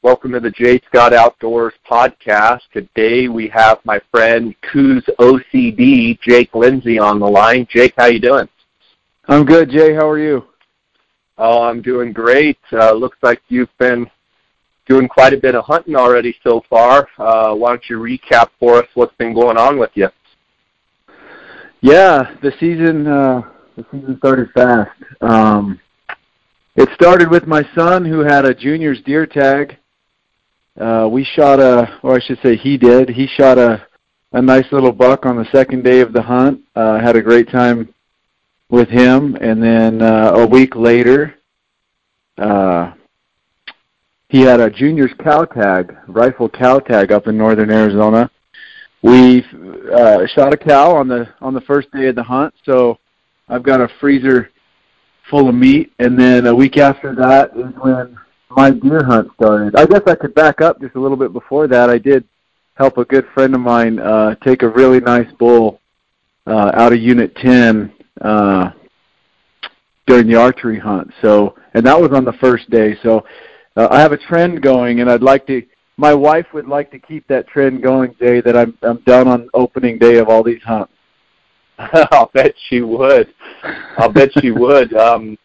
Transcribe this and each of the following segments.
Welcome to the Jay Scott Outdoors podcast. Today we have my friend Coues OCD, Jake Lindsay, on the line. Jake, how you doing? I'm good, Jay. How are you? Oh, I'm doing great. Uh, looks like you've been doing quite a bit of hunting already so far. Uh, why don't you recap for us what's been going on with you? Yeah, the season uh, the season started fast. Um, it started with my son who had a junior's deer tag. Uh, we shot a, or I should say, he did. He shot a a nice little buck on the second day of the hunt. Uh, had a great time with him, and then uh, a week later, uh, he had a junior's cow tag, rifle cow tag up in northern Arizona. We uh, shot a cow on the on the first day of the hunt, so I've got a freezer full of meat. And then a week after that is when my deer hunt started. I guess I could back up just a little bit before that. I did help a good friend of mine uh, take a really nice bull uh, out of Unit 10 uh, during the archery hunt. So, and that was on the first day. So, uh, I have a trend going, and I'd like to. My wife would like to keep that trend going, Jay. That I'm I'm done on opening day of all these hunts. I'll bet she would. I'll bet she would. Um,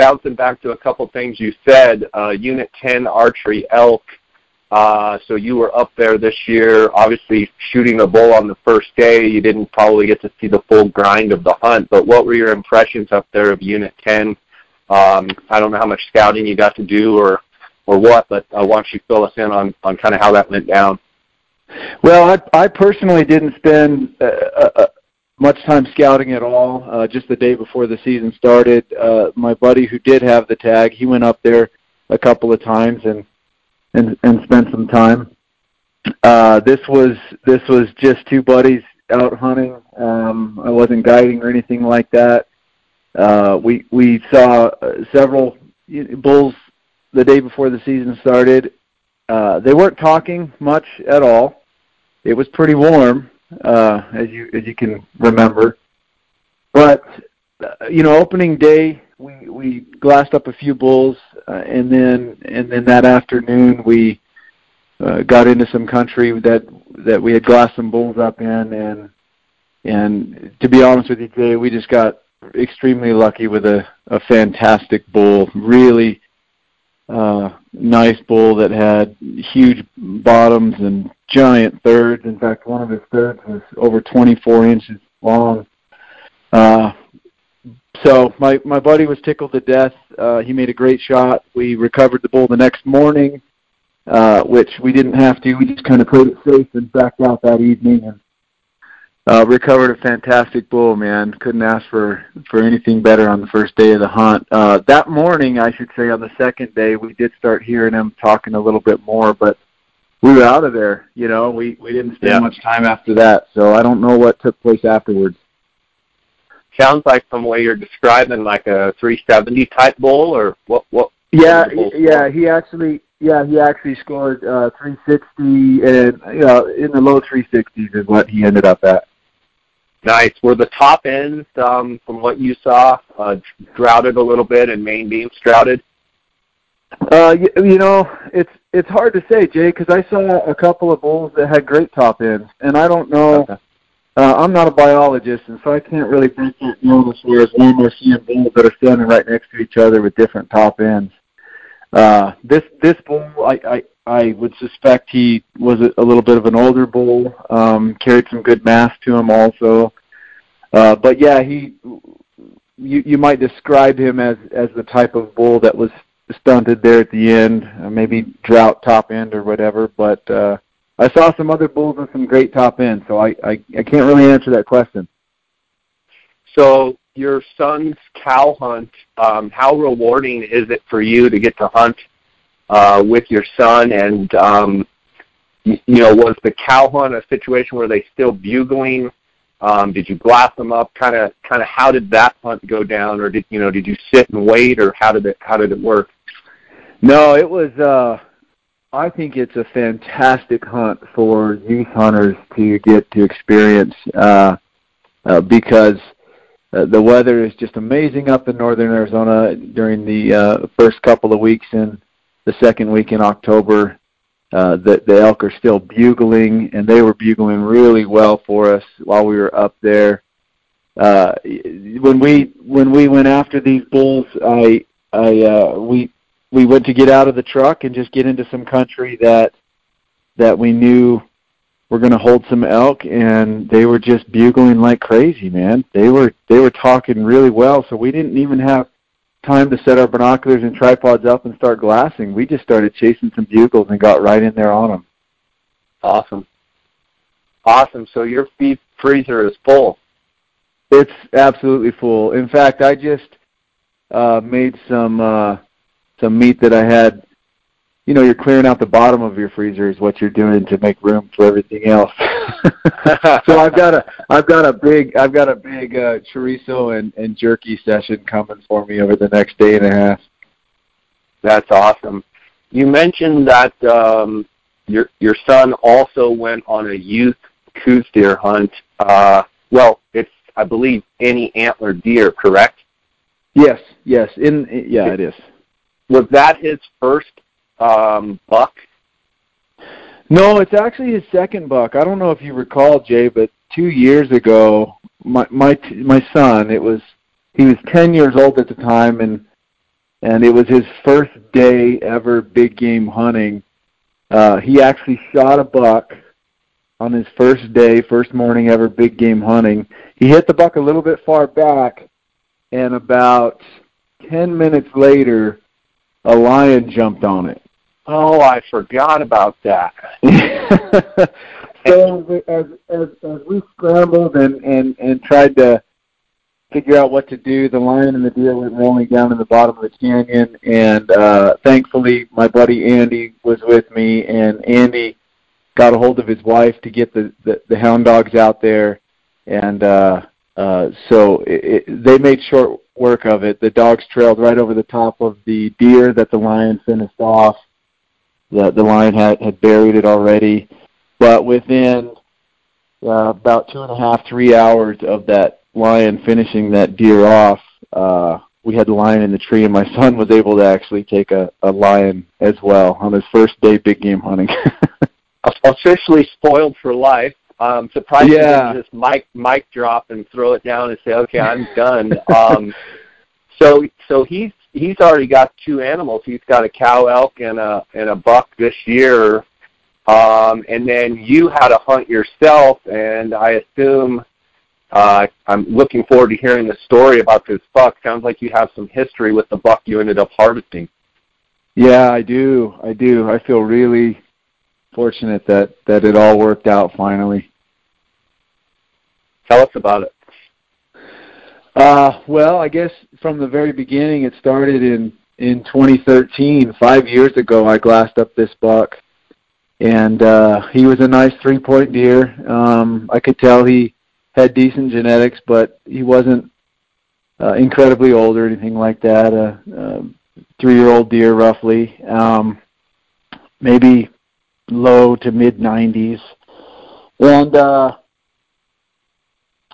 bouncing back to a couple things you said, uh, Unit 10 archery elk. Uh, so you were up there this year, obviously shooting a bull on the first day. You didn't probably get to see the full grind of the hunt, but what were your impressions up there of Unit 10? Um, I don't know how much scouting you got to do or or what, but uh, why don't you fill us in on on kind of how that went down? Well, I I personally didn't spend uh, uh, uh, much time scouting at all. Uh, just the day before the season started, uh, my buddy who did have the tag, he went up there a couple of times and and and spent some time. Uh, this was this was just two buddies out hunting. Um, I wasn't guiding or anything like that. Uh, we we saw uh, several bulls the day before the season started. Uh, they weren't talking much at all. It was pretty warm, uh, as you as you can remember. But uh, you know, opening day, we we glassed up a few bulls, uh, and then and then that afternoon we uh, got into some country that that we had glassed some bulls up in, and and to be honest with you, Jay, we just got extremely lucky with a a fantastic bull. Really uh, nice bull that had huge bottoms and giant thirds. In fact, one of his thirds was over 24 inches long. Uh, so my my buddy was tickled to death. Uh, he made a great shot. We recovered the bull the next morning, uh, which we didn't have to. We just kind of played it safe and backed out that evening and uh, recovered a fantastic bull, man. Couldn't ask for for anything better on the first day of the hunt. Uh, that morning, I should say, on the second day, we did start hearing him talking a little bit more, but we were out of there. You know, we we didn't spend yeah. much time after that, so I don't know what took place afterwards. Sounds like from what you're describing, like a 370 type bull, or what? What? Yeah, yeah. He actually yeah, he actually scored uh, 360 and you know in the low 360s is what he ended up at. Nice. Were the top ends, um, from what you saw, uh, droughted a little bit and main beams droughted? Uh, you, you know, it's it's hard to say, Jay, because I saw a couple of bulls that had great top ends, and I don't know. Okay. Uh, I'm not a biologist, and so I can't really break that down as far as when we're seeing bulls that are standing right next to each other with different top ends. Uh, this this bull, I, I I would suspect he was a, little bit of an older bull. Um, carried some good mass to him also. Uh, but yeah, he you you might describe him as as the type of bull that was stunted there at the end, uh, maybe drought top end or whatever. But uh, I saw some other bulls with some great top end, so I, I I can't really answer that question. So your son's cow hunt, um, how rewarding is it for you to get to hunt uh, with your son? And um, you, know, was the cow hunt a situation where they still bugling? Um, did you glass them up? Kind of, kind of, how did that hunt go down, or did you know, did you sit and wait, or how did it, how did it work? No, it was. uh I think it's a fantastic hunt for youth hunters to get to experience uh, uh, because uh, the weather is just amazing up in northern Arizona during the uh, first couple of weeks in the second week in October. uh, the the elk are still bugling, and they were bugling really well for us while we were up there. Uh, when we when we went after these bulls, I I uh, we we went to get out of the truck and just get into some country that that we knew were going to hold some elk, and they were just bugling like crazy, man. They were they were talking really well, so we didn't even have time to set our binoculars and tripods up and start glassing. We just started chasing some bugles and got right in there on them. Awesome. Awesome. So your feed freezer is full. It's absolutely full. In fact, I just uh, made some uh, some meat that I had. You know, you're clearing out the bottom of your freezer is what you're doing to make room for everything else. so I've got a I've got a big I've got a big uh, chorizo and, and jerky session coming for me over the next day and a half. That's awesome. You mentioned that um, your your son also went on a youth Coues deer hunt. Uh, well, it's I believe any antler deer, correct? Yes, yes. In yeah, it is. Was that his first um, buck? No, it's actually his second buck. I don't know if you recall, Jay, but two years ago, my my my son, it was he was ten years old at the time, and and it was his first day ever big game hunting. Uh, he actually shot a buck on his first day, first morning ever big game hunting. He hit the buck a little bit far back, and about 10 minutes later, a lion jumped on it. Oh, I forgot about that. so as, as as we scrambled and and and tried to figure out what to do, the lion and the deer went rolling down in the bottom of the canyon, and uh, thankfully my buddy Andy was with me, and Andy got a hold of his wife to get the the, the hound dogs out there, and uh, uh, so it, it, they made short work of it. The dogs trailed right over the top of the deer that the lion finished off. The the lion had had buried it already, but within uh, about two and a half, three hours of that lion finishing that deer off, uh, we had the lion in the tree, and my son was able to actually take a, a lion as well on his first day big game hunting. Officially spoiled for life. Um, surprised yeah. just mic mic drop and throw it down and say, "Okay, I'm done." um, so so he's he's already got two animals. He's got a cow elk and a and a buck this year. Um, and then you had to hunt yourself, and I assume uh, I'm looking forward to hearing the story about this buck. Sounds like you have some history with the buck you ended up harvesting. Yeah, I do. I do. I feel really fortunate that that it all worked out finally. Tell us about it. Uh, well, I guess from the very beginning, it started in in 2013. Five years ago, I glassed up this buck, and uh, he was a nice three-point deer. Um, I could tell he had decent genetics, but he wasn't uh, incredibly old or anything like that. A, three-year-old deer, roughly, um, maybe low to mid 90s, and uh,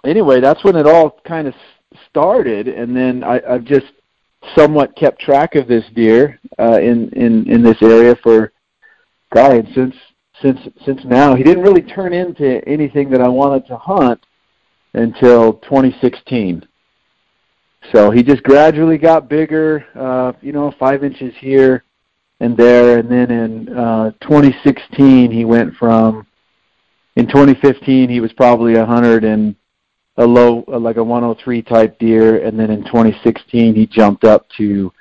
anyway, that's when it all kind of started, and then I, I've just somewhat kept track of this deer uh, in in in this area for God since since since now. He didn't really turn into anything that I wanted to hunt until 2016. So he just gradually got bigger, uh, you know, five inches here and there, and then in uh, 2016 he went from. In 2015 he was probably a hundred and a low, like a 103 type deer, and then in 2016 he jumped up to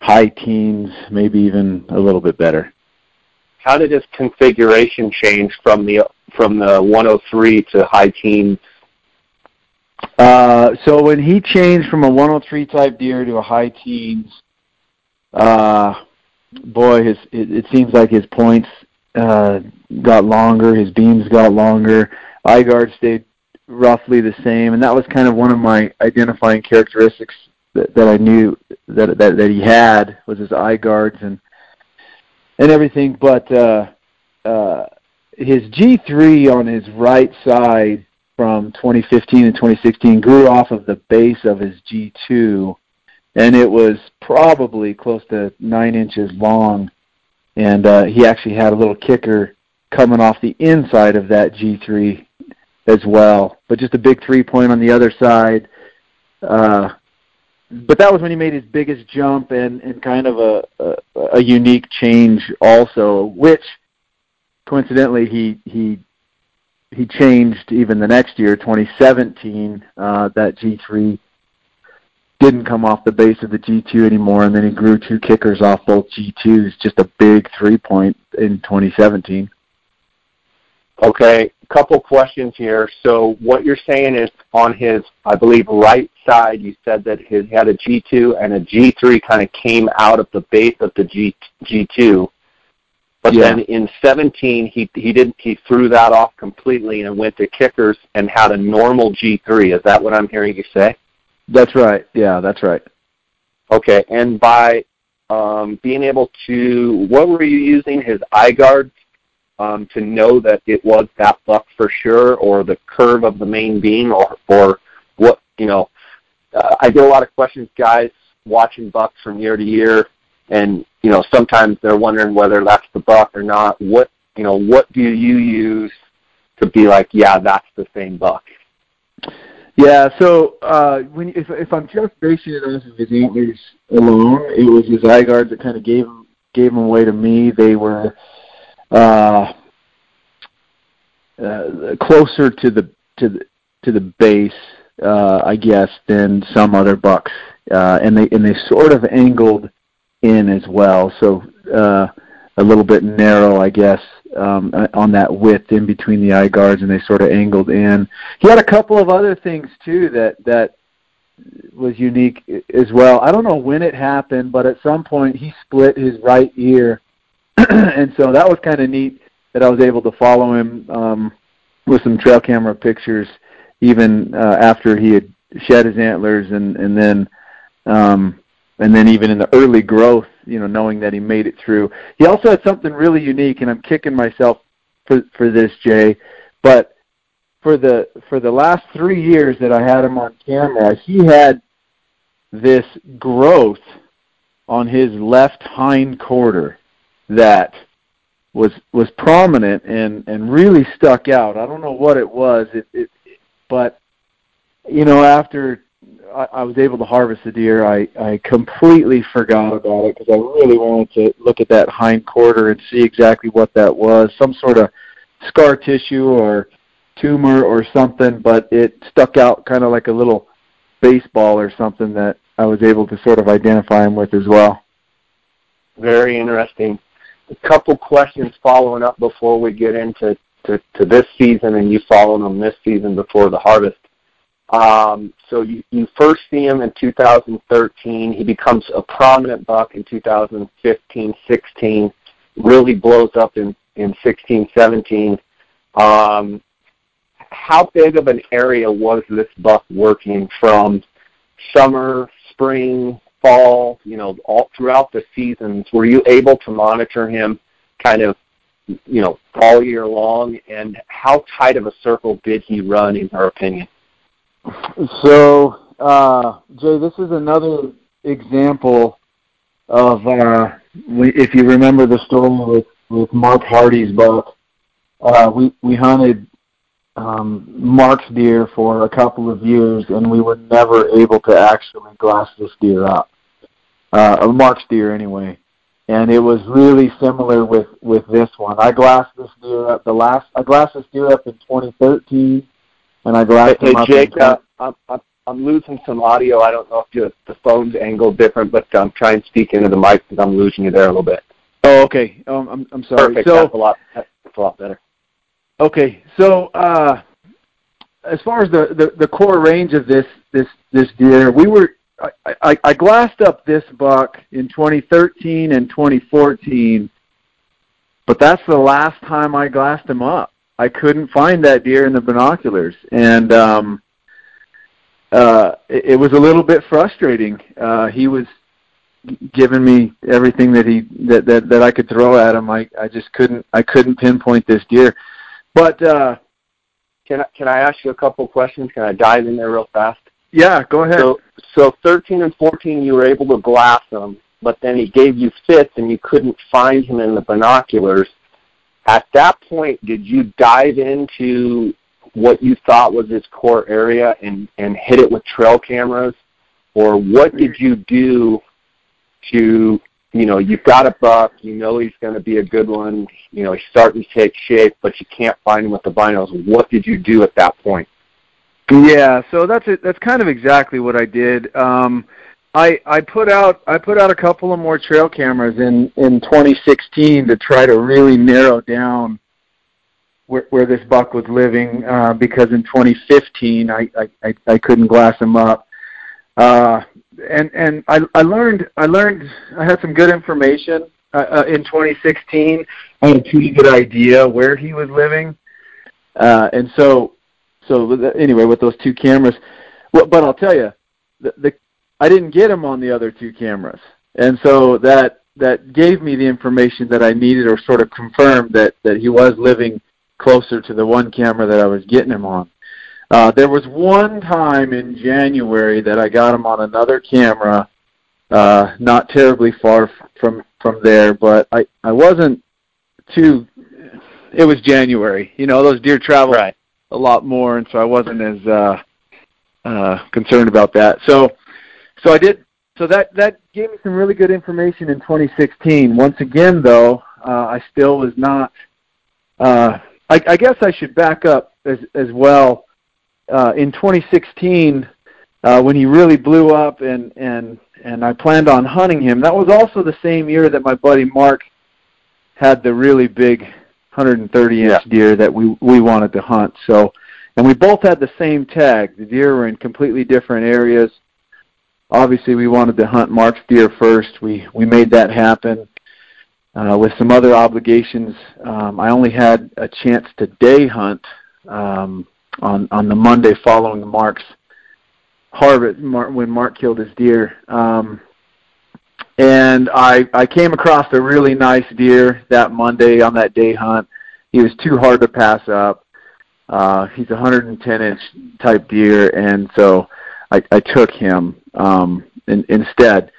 high teens, maybe even a little bit better. How did his configuration change from the from the 103 to high teens? Uh, so when he changed from a 103 type deer to a high teens, uh, boy, his it, it seems like his points uh, got longer, his beams got longer, eye guard stayed roughly the same, and that was kind of one of my identifying characteristics that, that I knew that, that that he had was his eye guards and and everything. But uh, uh, his G3 on his right side from 2015 and 2016 grew off of the base of his G2, and it was probably close to nine inches long. and uh, he actually had a little kicker coming off the inside of that G3 as well, but just a big three point on the other side. Uh, but that was when he made his biggest jump and, and kind of a, a, a unique change also, which coincidentally he he he changed even the next year, 2017. Uh, that G3 didn't come off the base of the G2 anymore, and then he grew two kickers off both G2s, just a big three point in 2017. Okay, couple questions here. So what you're saying is on his, I believe, right side, you said that he had a G2 and a G3 kind of came out of the base of the G, G2. But yeah. then in 17, he he didn't he threw that off completely and went to kickers and had a normal G3. Is that what I'm hearing you say? That's right. Yeah, that's right. Okay, and by um, being able to, what were you using? His eye guards um, to know that it was that buck for sure, or the curve of the main beam, or or what you know. Uh, I get a lot of questions, guys, watching bucks from year to year, and you know sometimes they're wondering whether that's the buck or not. What you know, what do you use to be like, yeah, that's the same buck? Yeah, so uh, when if if I'm just basing it off of his antlers alone, it was his eye guards that kind of gave him gave him away to me. They were uh, uh, closer to the to the to the base, uh, I guess, than some other bucks, uh, and they and they sort of angled in as well, so uh, a little bit narrow, I guess, um, on that width in between the eye guards, and they sort of angled in. He had a couple of other things too that that was unique as well. I don't know when it happened, but at some point he split his right ear and so that was kind of neat that I was able to follow him um, with some trail camera pictures, even uh, after he had shed his antlers, and and then um, and then even in the early growth, you know, knowing that he made it through. He also had something really unique, and I'm kicking myself for for this, Jay, but for the for the last three years that I had him on camera, he had this growth on his left hind quarter that was was prominent and and really stuck out. I don't know what it was, it, it but you know after I, I was able to harvest the deer, I I completely forgot about it because I really wanted to look at that hind quarter and see exactly what that was, some sort of scar tissue or tumor or something, but it stuck out kind of like a little baseball or something that I was able to sort of identify him with as well. Very interesting a couple questions following up before we get into to, to this season and you following them this season before the harvest. Um, so you, you first see him in 2013. He becomes a prominent buck in 2015, 16. Really blows up in in 16, 17. Um, how big of an area was this buck working from summer, spring, fall, you know, all throughout the seasons, were you able to monitor him kind of, you know, all year long? And how tight of a circle did he run, in your opinion? So, uh, Jay, this is another example of, uh, if you remember the story with, with Mark Hardy's buck, uh, we, we hunted um, Mark's deer for a couple of years, and we were never able to actually glass this deer up, uh, Mark's deer anyway. And it was really similar with with this one. I glassed this deer up the last. I glassed this deer up in 2013, and I glassed hey, him hey, up. Jake, in uh, I'm, I'm I'm losing some audio. I don't know if you, the phone's angled different, but I'm um, trying to speak into the mic because I'm losing you there a little bit. Oh, okay. Um, I'm I'm sorry. Perfect. So, that's a lot. That's a lot better. Okay, so uh, as far as the, the, the core range of this this this deer, we were I, I, I glassed up this buck in 2013 and 2014, but that's the last time I glassed him up. I couldn't find that deer in the binoculars, and um, uh, it, it was a little bit frustrating. Uh, he was giving me everything that he that, that that I could throw at him. I I just couldn't I couldn't pinpoint this deer. But uh, can I, can I ask you a couple of questions? Can I dive in there real fast? Yeah, go ahead. So, so 13 and 14, you were able to glass them. but then he gave you fits and you couldn't find him in the binoculars. At that point, did you dive into what you thought was his core area and, and hit it with trail cameras? Or what did you do to, you know, you've got a buck, you know he's going to be a good one, you know, he's starting to take shape, but you can't find him with the binos. What did you do at that point? Yeah, so that's it. That's kind of exactly what I did. Um, I I put out I put out a couple of more trail cameras in in 2016 to try to really narrow down where, where this buck was living uh, because in 2015 I, I I couldn't glass him up. Uh, and and I I learned I learned I had some good information uh, uh, in 2016. I had a pretty good idea where he was living, uh, and so so anyway, with those two cameras, well, but I'll tell you, the, the I didn't get him on the other two cameras, and so that that gave me the information that I needed, or sort of confirmed that that he was living closer to the one camera that I was getting him on. Uh, there was one time in January that I got him on another camera, uh, not terribly far from from there, but I I wasn't too. It was January, you know. Those deer travel right a lot more, and so I wasn't as uh, uh, concerned about that. So, so I did. So that that gave me some really good information in 2016. Once again, though, uh, I still was not. Uh, I, I guess I should back up as as well. Uh, in 2016, uh, when he really blew up, and and and I planned on hunting him. That was also the same year that my buddy Mark had the really big 130 inch yeah. deer that we we wanted to hunt. So, and we both had the same tag. The deer were in completely different areas. Obviously, we wanted to hunt Mark's deer first. We we made that happen. Uh, with some other obligations, um, I only had a chance to day hunt um, on on the Monday following Mark's harvest Mark, when Mark killed his deer. Um, and I I came across a really nice deer that Monday on that day hunt. He was too hard to pass up. Uh, he's a 110 inch type deer, and so I, I took him um, in, instead.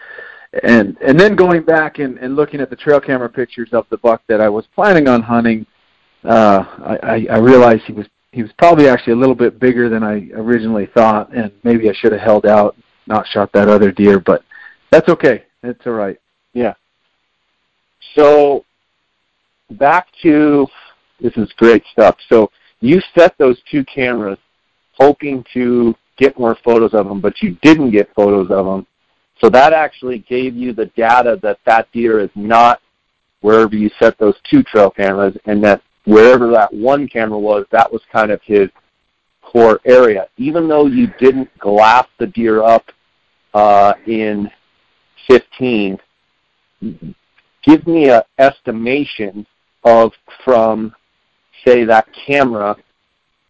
And and then going back and, and looking at the trail camera pictures of the buck that I was planning on hunting, uh, I, I realized he was he was probably actually a little bit bigger than I originally thought, and maybe I should have held out, not shot that other deer, but that's okay. It's all right. Yeah. So back to this is great stuff. So you set those two cameras hoping to get more photos of them, but you didn't get photos of them. So that actually gave you the data that that deer is not wherever you set those two trail cameras, and that wherever that one camera was, that was kind of his core area. Even though you didn't glass the deer up uh, in 15, give me an estimation of from, say, that camera,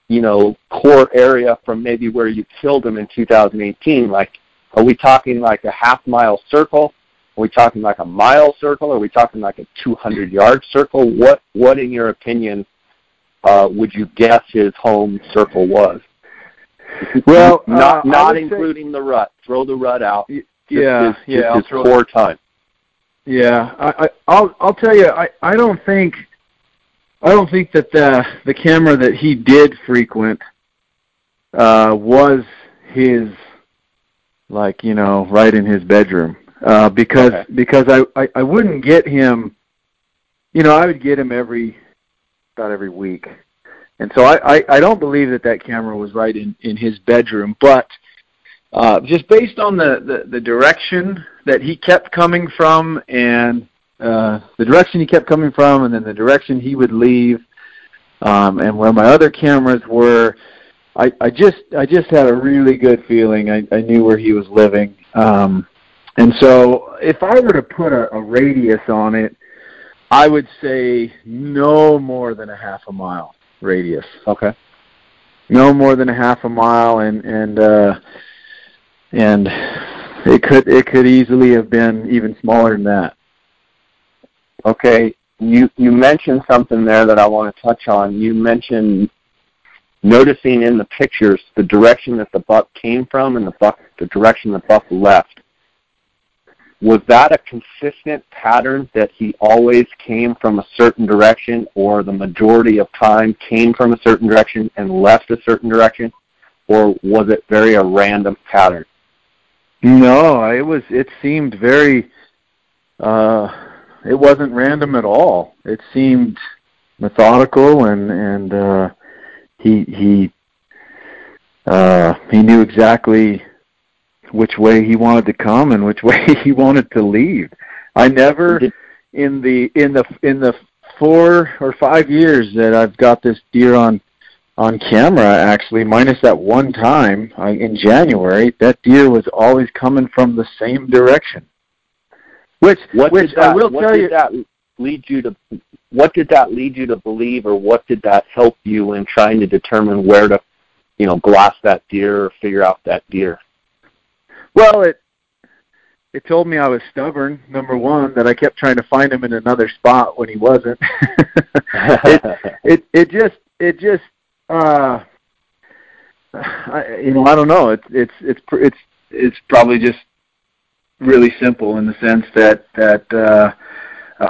you know, core area from maybe where you killed him in 2018. Like, are we talking like a half mile circle? Are we talking like a mile circle? Are we talking like a 200 yard circle? What, what in your opinion, uh, would you guess his home circle was? Well, not uh, not including say, the rut. Throw the rut out yeah, his, yeah. His four time. Yeah, I, I, I'll I'll tell you, I I don't think I don't think that the the camera that he did frequent uh, was his like you know right in his bedroom uh, because okay. because I, I I wouldn't get him you know I would get him every about every week. And so I, I I don't believe that that camera was right in in his bedroom but uh, just based on the, the, the direction that he kept coming from and uh, the direction he kept coming from and then the direction he would leave um, and where my other cameras were I, I just I just had a really good feeling. I, I knew where he was living. Um, and so if I were to put a, a radius on it I would say no more than a half a mile radius okay no more than a half a mile and and uh and it could it could easily have been even smaller than that. Okay, you you mentioned something there that I want to touch on. You mentioned noticing in the pictures the direction that the buck came from and the buck the direction the buck left. Was that a consistent pattern that he always came from a certain direction or the majority of time came from a certain direction and left a certain direction or was it very a random pattern? No it was it seemed very uh it wasn't random at all. It seemed methodical and and uh he he uh he knew exactly which way he wanted to come and which way he wanted to leave. I never in the in the in the four or five years that I've got this deer on on camera actually minus that one time I, in January that deer was always coming from the same direction. Which what which that, I will what tell did you that lead you to what did that lead you to believe or what did that help you in trying to determine where to you know glass that deer or figure out that deer well, it it told me I was stubborn. Number one, that I kept trying to find him in another spot when he wasn't. it, it it just it just uh, I, you know I don't know. It's it's it's it's it's probably just really simple in the sense that that uh,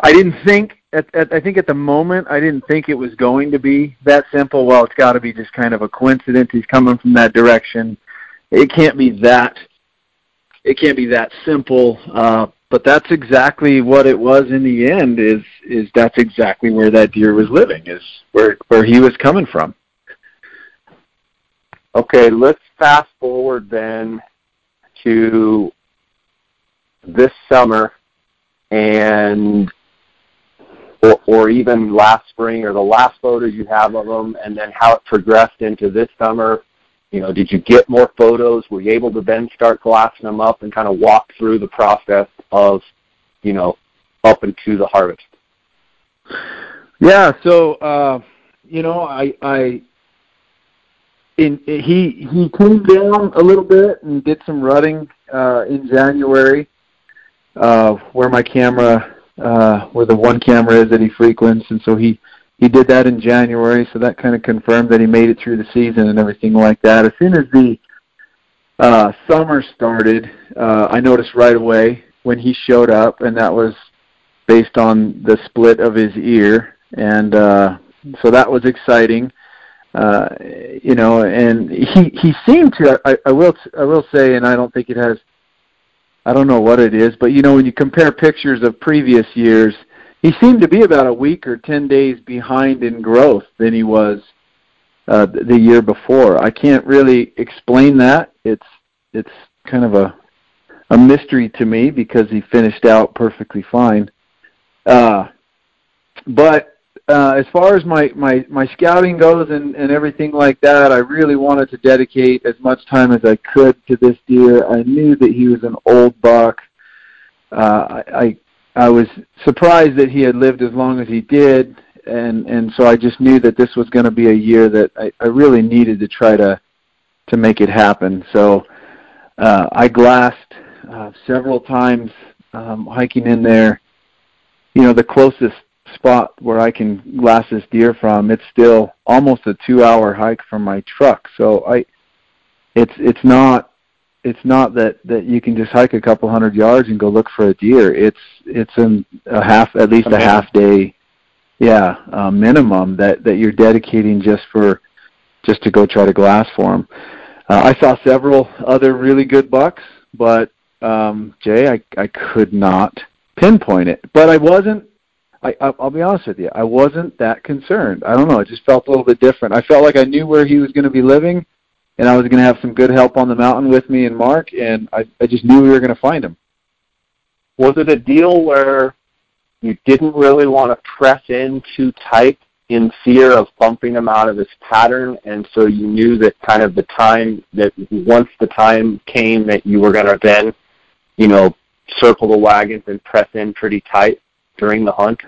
I didn't think at, at I think at the moment I didn't think it was going to be that simple. Well, it's got to be just kind of a coincidence. He's coming from that direction. It can't be that it can't be that simple. Uh, but that's exactly what it was in the end. Is is that's exactly where that deer was living. Is where where he was coming from. Okay, let's fast forward then to this summer and or, or even last spring or the last photos you have of them and then how it progressed into this summer you know, did you get more photos? Were you able to then start glassing them up and kind of walk through the process of, you know, up into the harvest? Yeah. So, uh, you know, I, I, in, he he came down a little bit and did some rutting uh, in January, uh, where my camera, uh, where the one camera is that he frequents, and so he he did that in January, so that kind of confirmed that he made it through the season and everything like that. As soon as the uh, summer started, uh, I noticed right away when he showed up, and that was based on the split of his ear, and uh, so that was exciting. Uh, you know, and he he seemed to. I, I will I will say, and I don't think it has. I don't know what it is, but you know, when you compare pictures of previous years he seemed to be about a week or 10 days behind in growth than he was uh, the year before. I can't really explain that. It's it's kind of a a mystery to me because he finished out perfectly fine. Uh, but uh, as far as my, my, my scouting goes and, and everything like that, I really wanted to dedicate as much time as I could to this deer. I knew that he was an old buck. Uh, I, I I was surprised that he had lived as long as he did, and and so I just knew that this was going to be a year that I, I really needed to try to to make it happen. So uh, I glassed uh, several times um, hiking in there. You know, the closest spot where I can glass this deer from, it's still almost a two-hour hike from my truck. So I, it's it's not it's not that that you can just hike a couple hundred yards and go look for a deer. It's it's in a half at least a half day, yeah, uh, minimum that that you're dedicating just for just to go try to glass for them. Uh, I saw several other really good bucks, but um, Jay, I I could not pinpoint it. But I wasn't. I I'll be honest with you. I wasn't that concerned. I don't know. It just felt a little bit different. I felt like I knew where he was going to be living and I was going to have some good help on the mountain with me and Mark, and I, I just knew we were going to find him. Was it a deal where you didn't really want to press in too tight in fear of bumping him out of his pattern, and so you knew that kind of the time that once the time came that you were going to then, you know, circle the wagons and press in pretty tight during the hunt?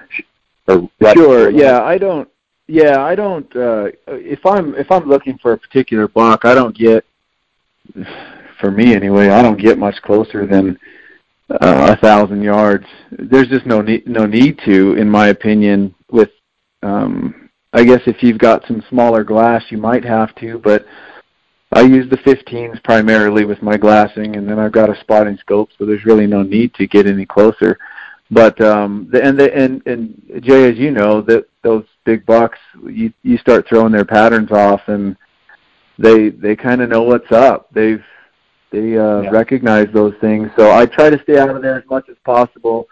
Or sure. Yeah, I don't. Yeah, I don't. Uh, if I'm if I'm looking for a particular buck, I don't get. For me, anyway, I don't get much closer than uh, a thousand yards. There's just no need no need to, in my opinion. With, um, I guess if you've got some smaller glass, you might have to, but I use the 15s primarily with my glassing, and then I've got a spotting scope, so there's really no need to get any closer. But um, the, and the, and and Jay, as you know, that those big bucks, you you start throwing their patterns off, and they they kind of know what's up. They've they uh, yeah. recognize those things. So I try to stay out of there as much as possible.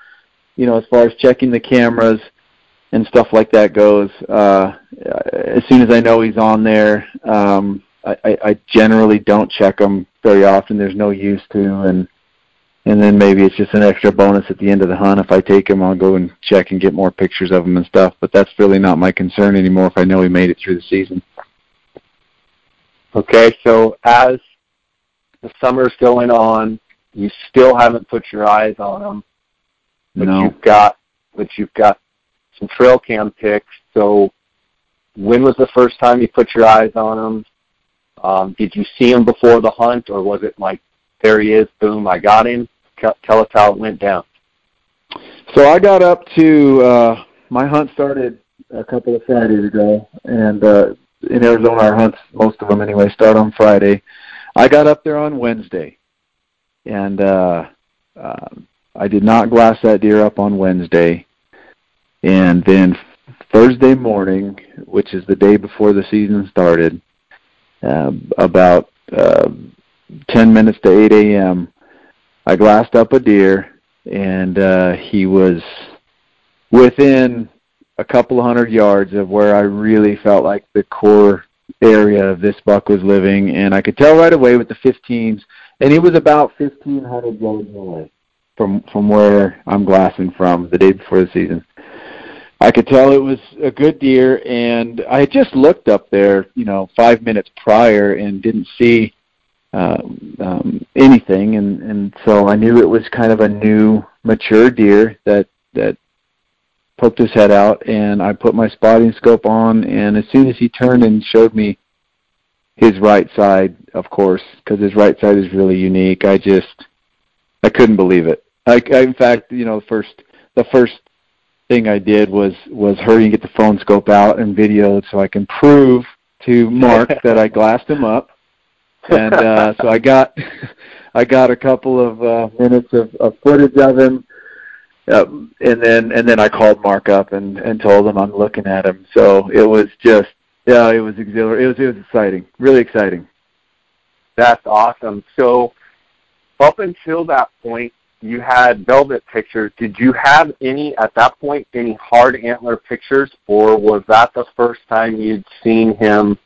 You know, as far as checking the cameras and stuff like that goes. Uh, as soon as I know he's on there, um, I, I generally don't check them very often. There's no use to, and and then maybe it's just an extra bonus at the end of the hunt. If I take him, I'll go and check and get more pictures of him and stuff. But that's really not my concern anymore. If I know he made it through the season. Okay, so as the summer's going on, you still haven't put your eyes on him, but no. you've got but you've got some trail cam pics. So, when was the first time you put your eyes on him? Um, did you see him before the hunt, or was it like, there he is, boom, I got him? Tell us how it went down. So I got up to uh, my hunt started a couple of Fridays ago, and uh, in Arizona, our hunts, most of them anyway, start on Friday. I got up there on Wednesday, and uh, uh, I did not glass that deer up on Wednesday, and then Thursday morning, which is the day before the season started, uh, about uh, 10 minutes to 8 a.m., I glassed up a deer, and uh, he was within a couple hundred yards of where I really felt like the core area of this buck was living, and I could tell right away with the 15s, and he was about 1,500 yards away from from where I'm glassing from the day before the season. I could tell it was a good deer, and I had just looked up there, you know, five minutes prior and didn't see uh, um, anything, and and so I knew it was kind of a new, mature deer that that poked his head out, and I put my spotting scope on, and as soon as he turned and showed me his right side, of course, because his right side is really unique, I just I couldn't believe it. I, I in fact, you know, the first the first thing I did was was hurry and get the phone scope out and videoed so I can prove to Mark that I glassed him up. And uh, so I got I got a couple of uh, minutes of, of footage of him, uh, and then and then I called Mark up and and told him I'm looking at him. So it was just yeah, it was exhilarating. It was it was exciting, really exciting. That's awesome. So up until that point, you had velvet pictures. Did you have any at that point any hard antler pictures, or was that the first time you'd seen him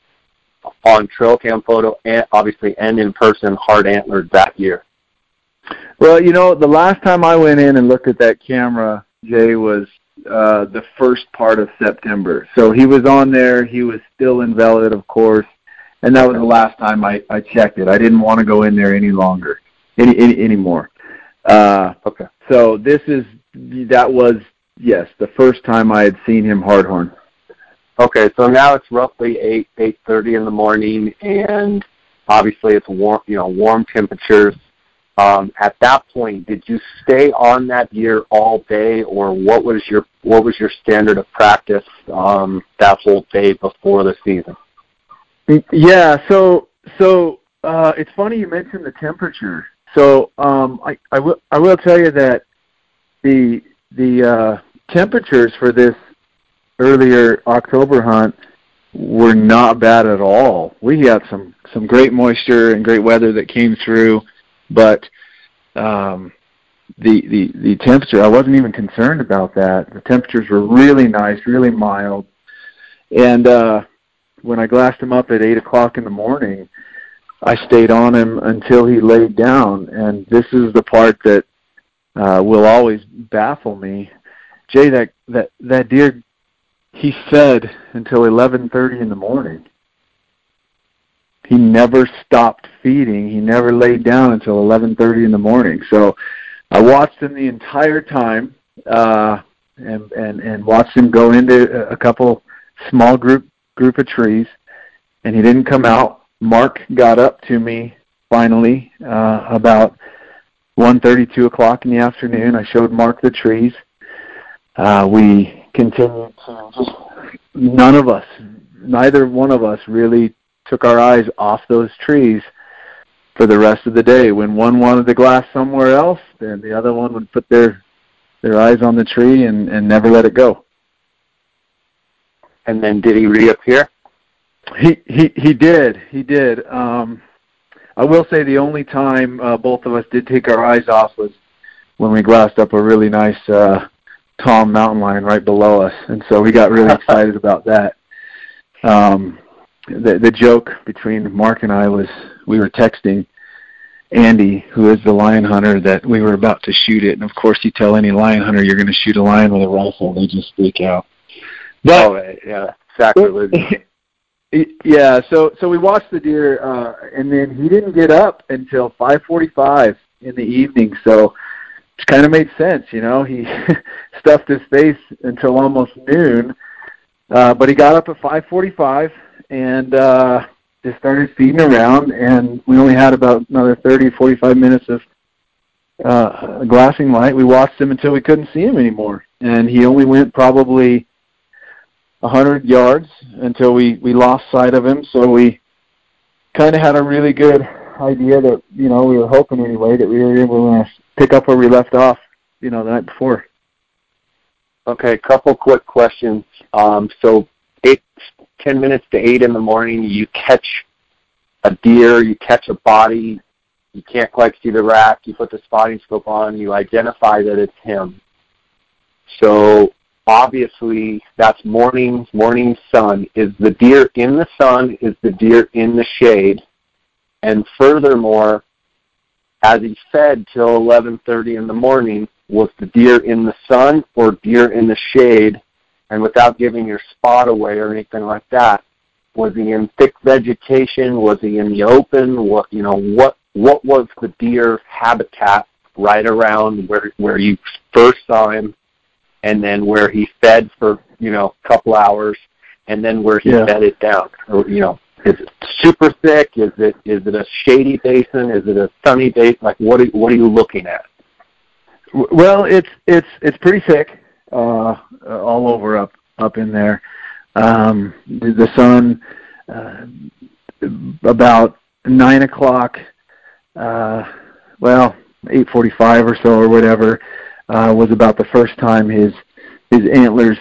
on trail cam photo and obviously and in person hard antlered that year? Well, you know, the last time I went in and looked at that camera, Jay, was uh, the first part of September. So he was on there. He was still in velvet, of course, and that was the last time I, I checked it. I didn't want to go in there any longer, any, any anymore. Uh, okay. So this is that was yes the first time I had seen him hardhorn. Okay, so now it's roughly eight eight thirty in the morning, and obviously it's warm you know warm temperatures. Um, at that point, did you stay on that deer all day, or what was your what was your standard of practice um, that whole day before the season? Yeah, so so uh, it's funny you mentioned the temperature. So um, I, I will I will tell you that the the uh, temperatures for this earlier October hunt were not bad at all. We got some some great moisture and great weather that came through, but um, the the the temperature I wasn't even concerned about that. The temperatures were really nice, really mild, and uh, when I glassed him up at eight o'clock in the morning, I stayed on him until he laid down, and this is the part that uh, will always baffle me. Jay, that that that deer, he fed until 11:30 in the morning. He never stopped feeding. He never laid down until 11:30 in the morning. So I watched him the entire time, uh, and and and watched him go into a couple small group group of trees, and he didn't come out Mark got up to me finally uh, about 1:30, 2 o'clock in the afternoon. I showed Mark the trees. Uh, we continued to just none of us, neither one of us really took our eyes off those trees for the rest of the day. When one wanted the glass somewhere else, then the other one would put their their eyes on the tree and, and never let it go. And then did he reappear? He he he did. He did. Um I will say the only time uh, both of us did take our eyes off was when we glassed up a really nice uh Tom mountain lion right below us, and so we got really excited about that. Um, the the joke between Mark and I was we were texting Andy, who is the lion hunter, that we were about to shoot it, and of course, you tell any lion hunter you're going to shoot a lion with a rifle, they just freak out. But, oh, yeah, sacrilege. Yeah, so so we watched the deer, uh, and then he didn't get up until 5:45 in the evening. So it kind of made sense, you know. He stuffed his face until almost noon, uh, but he got up at 5:45 and uh, just started feeding around. And we only had about another 30, 45 minutes of uh, glassing light. We watched him until we couldn't see him anymore, and he only went probably a hundred yards until we we lost sight of him. So we kind of had a really good idea that you know we were hoping anyway that we were able to pick up where we left off, you know, the night before. Okay, a couple quick questions. Um, so eight, ten minutes to eight in the morning, you catch a deer, you catch a body, you can't quite see the rack, you put the spotting scope on, you identify that it's him. So obviously that's morning morning sun. Is the deer in the sun? Is the deer in the shade? And furthermore, as he fed till 11:30 in the morning, was the deer in the sun or deer in the shade? And without giving your spot away or anything like that, was he in thick vegetation? Was he in the open? What you know? What what was the deer habitat right around where where you first saw him, and then where he fed for you know a couple hours, and then where he yeah. bedded down, or you know is it super thick? Is it is it a shady basin? Is it a sunny basin? Like what are what are you looking at? Well, it's it's it's pretty thick, uh, all over up up in there. Um, the, the sun uh, about nine o'clock. Uh, well, eight forty-five or so, or whatever, uh, was about the first time his his antlers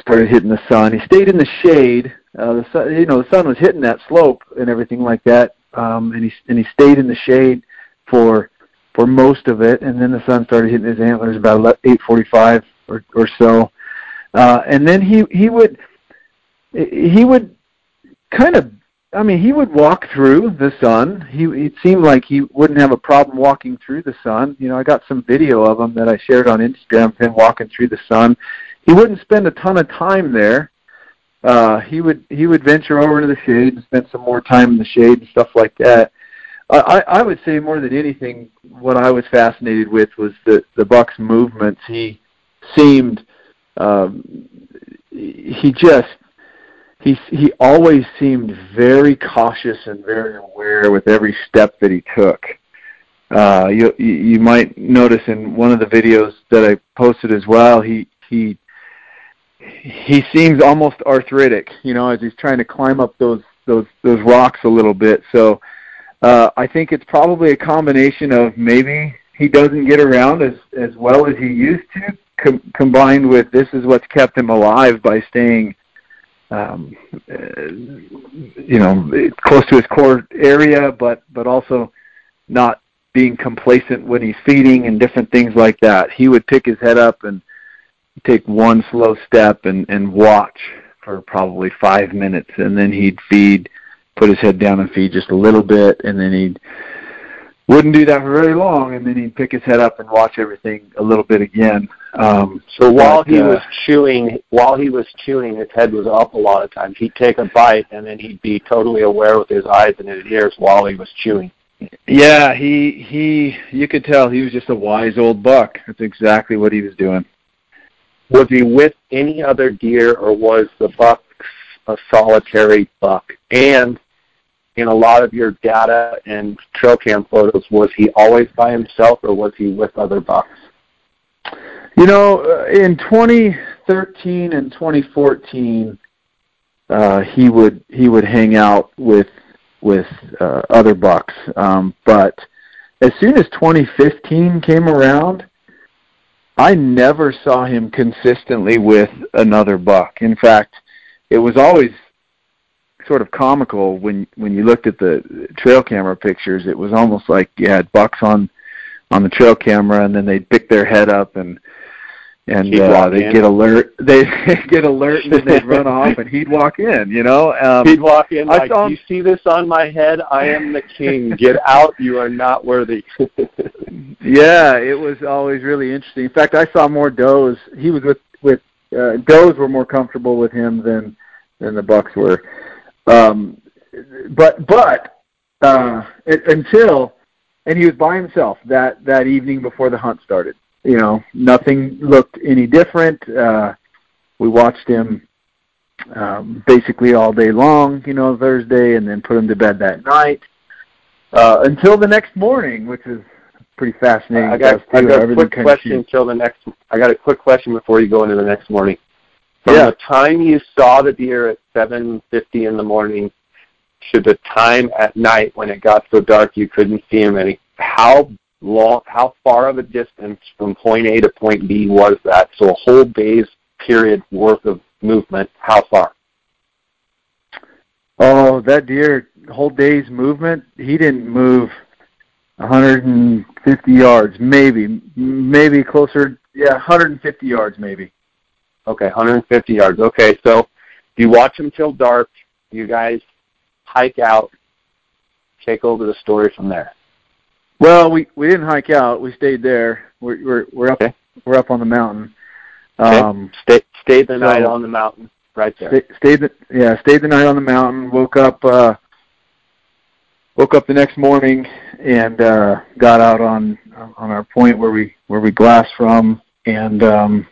started hitting the sun. He stayed in the shade uh, the sun, you know, the sun was hitting that slope and everything like that, um, and he and he stayed in the shade for for most of it, and then the sun started hitting his antlers about 8:45 or or so, uh, and then he he would he would kind of I mean, he would walk through the sun. He it seemed like he wouldn't have a problem walking through the sun. You know, I got some video of him that I shared on Instagram of him walking through the sun. He wouldn't spend a ton of time there, uh, he would he would venture over into the shade and spend some more time in the shade and stuff like that. I, I would say more than anything, what I was fascinated with was the the buck's movements. He seemed um, he just he he always seemed very cautious and very aware with every step that he took. Uh, you you might notice in one of the videos that I posted as well, he he he seems almost arthritic, you know, as he's trying to climb up those those those rocks a little bit. So uh, I think it's probably a combination of maybe he doesn't get around as as well as he used to, com- combined with this is what's kept him alive by staying, um, uh, you know, close to his core area, but but also not being complacent when he's feeding and different things like that. He would pick his head up and take one slow step and and watch for probably five minutes, and then he'd feed, put his head down and feed just a little bit, and then he'd wouldn't do that for very long, and then he'd pick his head up and watch everything a little bit again. Um, so while but, he uh, was chewing, while he was chewing, his head was up a lot of times. He'd take a bite, and then he'd be totally aware with his eyes and his ears while he was chewing. Yeah, he he. You could tell he was just a wise old buck. That's exactly what he was doing. Was he with any other deer, or was the buck a solitary buck? And in a lot of your data and trail cam photos, was he always by himself, or was he with other bucks? You know, uh, in 2013 and 2014, uh, he would he would hang out with with uh, other bucks. Um, but as soon as 2015 came around, I never saw him consistently with another buck. In fact, it was always sort of comical when when you looked at the trail camera pictures. It was almost like you had bucks on on the trail camera, and then they'd pick their head up and and uh, they get alert. They get alert, and then they'd run off, and he'd walk in. You know, um, he'd walk in like, "You see this on my head? I am the king. Get out! You are not worthy." yeah, it was always really interesting. In fact, I saw more does. He was with with uh, does were more comfortable with him than than the bucks were. Um, but but uh, it, until and he was by himself that that evening before the hunt started you know, nothing looked any different. Uh, we watched him um, basically all day long, you know, Thursday, and then put him to bed that night uh, until the next morning, which is pretty fascinating. I got, I got a quick question until the next. I got a quick question before you go into the next morning. From yeah. the time you saw the deer at 7:50 in the morning to the time at night when it got so dark you couldn't see him any, how long, how far of a distance from point A to point B was that? So a whole day's period worth of movement, how far? Oh, that deer, whole day's movement, he didn't move 150 yards, maybe, maybe closer, yeah, 150 yards, maybe. Okay, 150 yards. Okay, so you watch him till dark. You guys hike out. Take over the story from there. Well, we we didn't hike out. We stayed there. We're we're, we're up okay. we're up on the mountain. Um, okay. Stay, stayed the so night on the mountain, right there. Stay, stayed the yeah, stayed the night on the mountain. Woke up uh, woke up the next morning and uh, got out on on our point where we where we glass from, and um,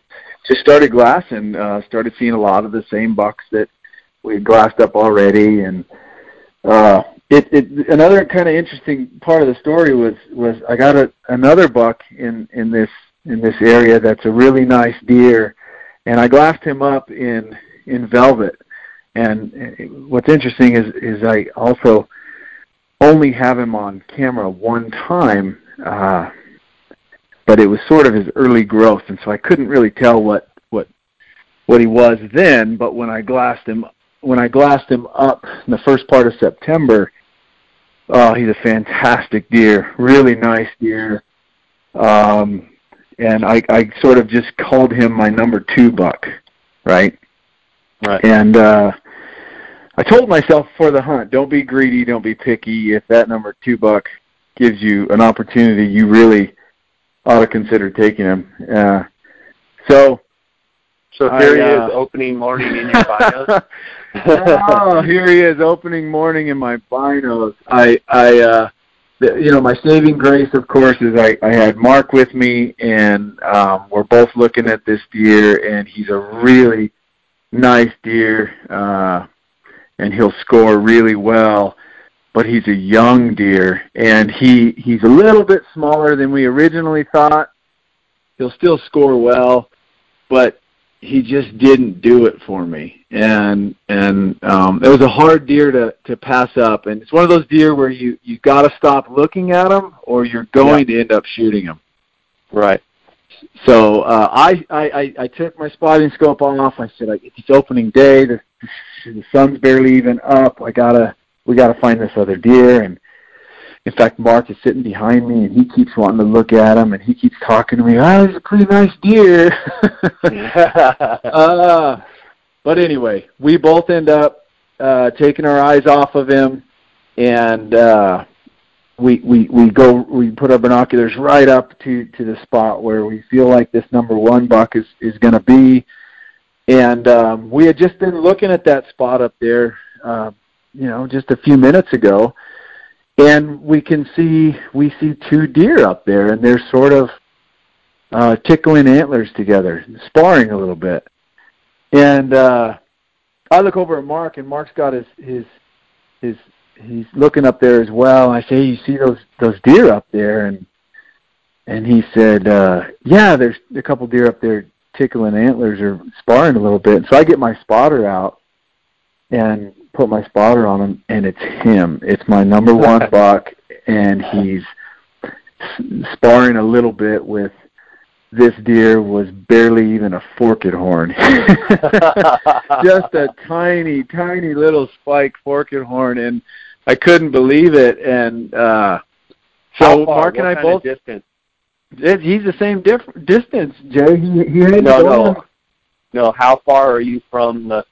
just started glassing. Uh, started seeing a lot of the same bucks that we had glassed up already, and uh, it, it another kind of interesting part of the story was was I got a, another buck in in this in this area that's a really nice deer, and I glassed him up in in velvet. And what's interesting is is I also only have him on camera one time, uh, but it was sort of his early growth, and so I couldn't really tell what what what he was then. But when I glassed him when I glassed him up in the first part of September, Oh, he's a fantastic deer, really nice deer. Um, and I, I sort of just called him my number two buck, right? Right. And uh, I told myself for the hunt, don't be greedy, don't be picky. If that number two buck gives you an opportunity, you really ought to consider taking him. Uh, so so here I, uh, he is, opening morning in your binos. Oh, here he is, opening morning in my binos. I, I, uh, you know, my saving grace, of course, is I, I had Mark with me, and um, we're both looking at this deer, and he's a really nice deer, uh, and he'll score really well. But he's a young deer, and he he's a little bit smaller than we originally thought. He'll still score well, but he just didn't do it for me. And and um it was a hard deer to to pass up. And it's one of those deer where you you got to stop looking at them or you're going yeah. to end up shooting them right. So uh I, I i took my spotting scope off. I said like it's opening day. The the sun's barely even up. I gotta we gotta find this other deer. And in fact, Mark is sitting behind me, and he keeps wanting to look at him, and he keeps talking to me. Ah, oh, he's a pretty nice deer. uh, but anyway, we both end up uh, taking our eyes off of him, and uh, we we we go we put our binoculars right up to to the spot where we feel like this number one buck is is going to be, and um, we had just been looking at that spot up there, uh, you know, just a few minutes ago and we can see we see two deer up there, and they're sort of uh, tickling antlers together, sparring a little bit. And uh, I look over at Mark, and Mark's got his his his he's looking up there as well. I say, hey, "You see those those deer up there?" And and he said, uh, "Yeah, there's a couple deer up there tickling antlers or sparring a little bit." And so I get my spotter out, and put my spotter on him, and it's him. It's my number one buck, and he's sparring a little bit with this deer was barely even a forked horn. Just a tiny, tiny little spike forked horn and I couldn't believe it and uh so Mark and I both distance? It, he's the same diff- distance, Jay. He he had no, no. No, how far are you from the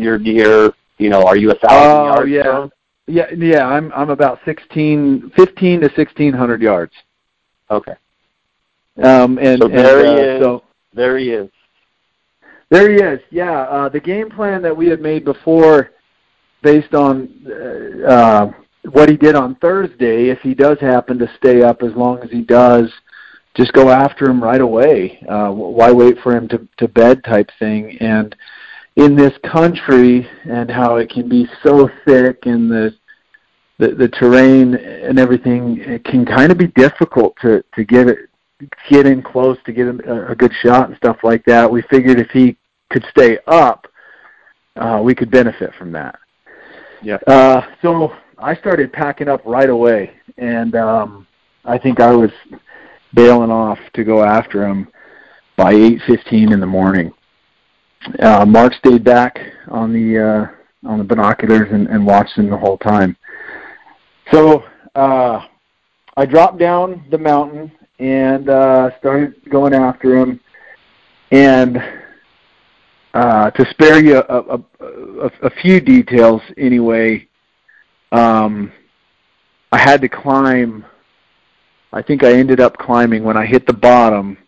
your deer? You know, are you a thousand oh, yards Oh yeah. from? Yeah, yeah. I'm I'm about sixteen, fifteen to sixteen hundred yards. Okay. Um, and so there and, he uh, is. So, there he is. There he is. Yeah. Uh, the game plan that we had made before, based on uh, uh, what he did on Thursday, if he does happen to stay up as long as he does, just go after him right away. Uh, why wait for him to, to bed type thing? And in this country and how it can be so thick and the the, the terrain and everything it can kind of be difficult to to get it get in close to get a, a good shot and stuff like that. We figured if he could stay up, uh, we could benefit from that. Yeah. Uh, so I started packing up right away, and um, I think I was bailing off to go after him by 8:15 in the morning. Uh, Mark stayed back on the uh, on the binoculars and, and watched him the whole time. So uh, I dropped down the mountain and uh, started going after him. And uh, to spare you a, a, a, a few details, anyway, um, I had to climb. I think I ended up climbing when I hit the bottom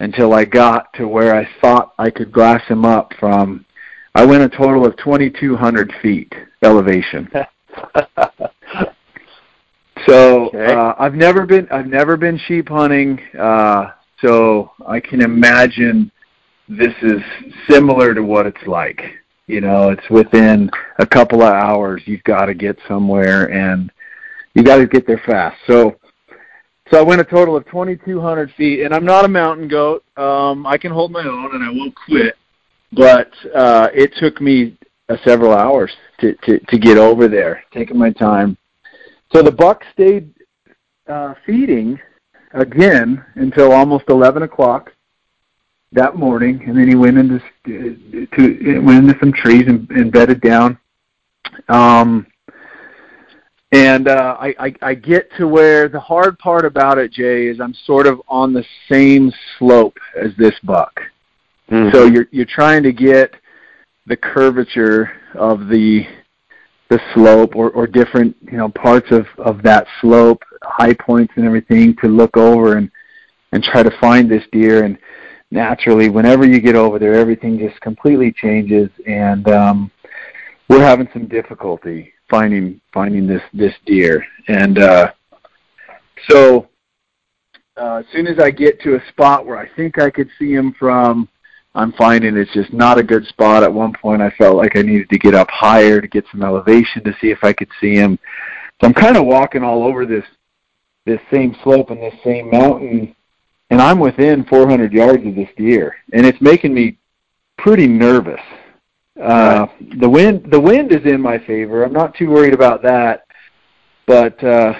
until I got to where I thought I could glass him up from. I went a total of 2,200 feet elevation. So okay. uh, I've never been I've never been sheep hunting, uh, so I can imagine this is similar to what it's like. You know, it's within a couple of hours. You've got to get somewhere, and you got to get there fast. So, so I went a total of 2,200 feet, and I'm not a mountain goat. Um, I can hold my own, and I won't quit. But uh, it took me uh, several hours to, to to get over there, taking my time so the buck stayed uh, feeding again until almost 11 o'clock that morning, and then he went into to went into some trees and, and bedded down. Um, and uh, I, I, I get to where the hard part about it, Jay, is I'm sort of on the same slope as this buck. Mm-hmm. So you're you're trying to get the curvature of the the slope or, or different you know parts of, of that slope, high points and everything to look over and and try to find this deer and naturally whenever you get over there everything just completely changes and um we're having some difficulty finding finding this this deer and uh so uh, as soon as I get to a spot where I think I could see him from I'm finding it's just not a good spot. At one point, I felt like I needed to get up higher to get some elevation to see if I could see him. So I'm kind of walking all over this this same slope and this same mountain, and I'm within 400 yards of this deer, and it's making me pretty nervous. Uh. The wind the wind is in my favor. I'm not too worried about that, but uh,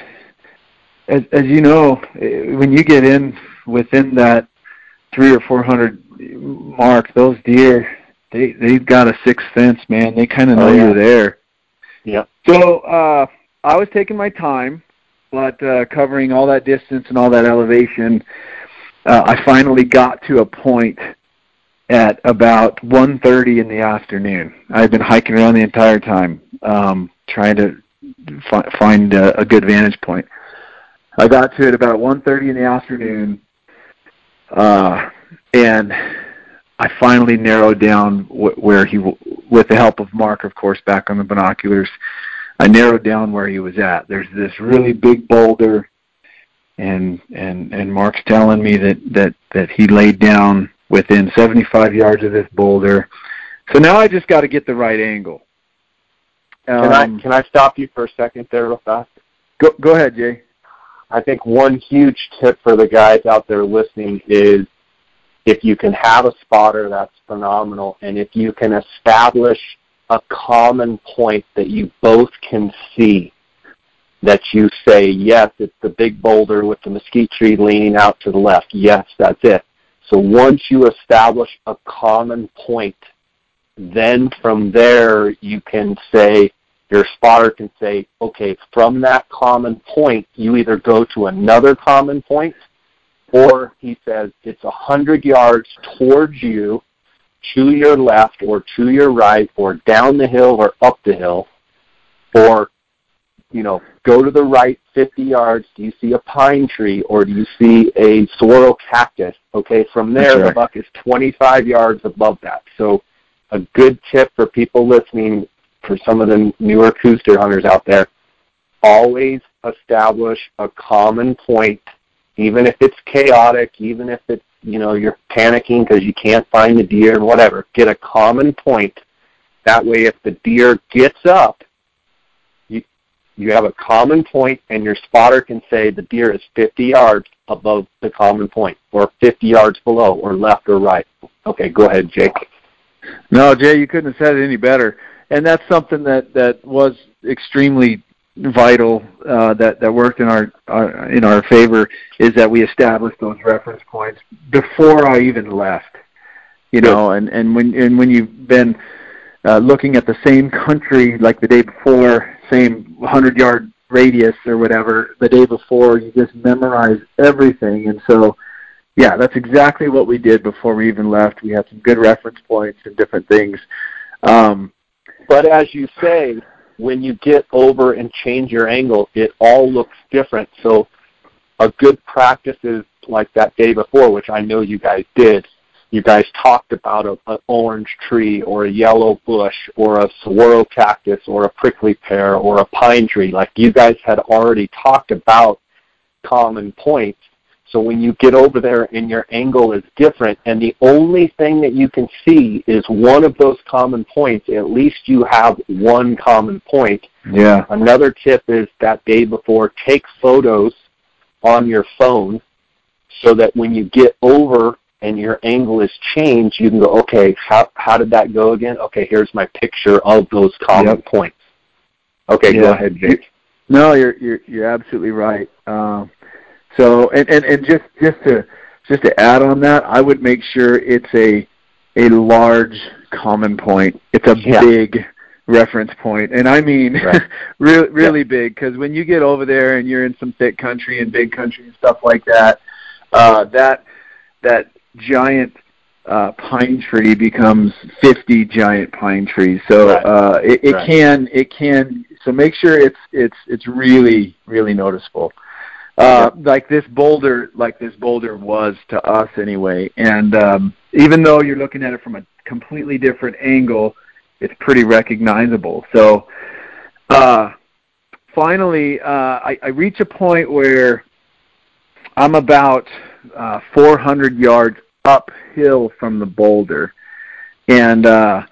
as, as you know, when you get in within that three or four hundred mark, those deer, they they've got a sixth sense, man. They kind of know oh, yeah. you're there. Yeah. So uh, I was taking my time, but uh, covering all that distance and all that elevation, uh, I finally got to a point at about 1:30 in the afternoon. I've been hiking around the entire time, um, trying to fi- find a, a good vantage point. I got to it about 1:30 in the afternoon. Uh, and I finally narrowed down wh- where he, w- with the help of Mark, of course, back on the binoculars. I narrowed down where he was at. There's this really big boulder, and and and Mark's telling me that that that he laid down within 75 yards of this boulder. So now I just got to get the right angle. Um, can I um, can I stop you for a second there, real fast? Go go ahead, Jay. I think one huge tip for the guys out there listening is if you can have a spotter, that's phenomenal. And if you can establish a common point that you both can see that you say, yes, it's the big boulder with the mesquite tree leaning out to the left. Yes, that's it. So once you establish a common point, then from there you can say, your spotter can say, okay, from that common point, you either go to another common point, or he says it's a hundred yards towards you, to your left or to your right, or down the hill or up the hill, or you know, go to the right 50 yards. Do you see a pine tree or do you see a sorrel cactus? Okay, from there right. the buck is 25 yards above that. So a good tip for people listening, for some of the newer Coues deer hunters out there, always establish a common point, even if it's chaotic, even if it's you know you're panicking because you can't find the deer and whatever. Get a common point. That way, if the deer gets up you have a common point and your spotter can say the deer is 50 yards above the common point or 50 yards below or left or right. Okay, go ahead, Jake. No, Jay, you couldn't have said it any better. And that's something that, that was extremely vital uh, that that worked in our, our in our favor is that we established those reference points before I even left. You know, and and when and when you've been uh, looking at the same country like the day before same 100 yard radius or whatever the day before. You just memorize everything. And so, yeah, that's exactly what we did before we even left. We had some good reference points and different things. Um, but as you say, when you get over and change your angle, it all looks different. So a good practice is like that day before, which I know you guys did, you guys talked about a, an orange tree or a yellow bush or a saguaro cactus or a prickly pear or a pine tree. Like you guys had already talked about common points. So when you get over there and your angle is different and the only thing that you can see is one of those common points, at least you have one common point. Yeah. Another tip is that day before, take photos on your phone so that when you get over and your angle is changed, you can go, okay, how how did that go again? Okay, here's my picture of those common yep. points. Okay, yeah. go ahead, Jake. No, you're you're you're absolutely right. Um, so and, and and just just to just to add on that, I would make sure it's a a large common point. It's a yeah. big reference point, and I mean right. really really yeah. big because when you get over there and you're in some thick country and big country and stuff like that, uh, that that giant uh, pine tree becomes 50 giant pine trees. So right. uh, it, it right. can it can so make sure it's it's it's really really noticeable. Uh, like this boulder, like this boulder was to us anyway. And um, even though you're looking at it from a completely different angle, it's pretty recognizable. So uh, finally, uh, I, I reach a point where I'm about uh, 400 yards uphill from the boulder, and uh,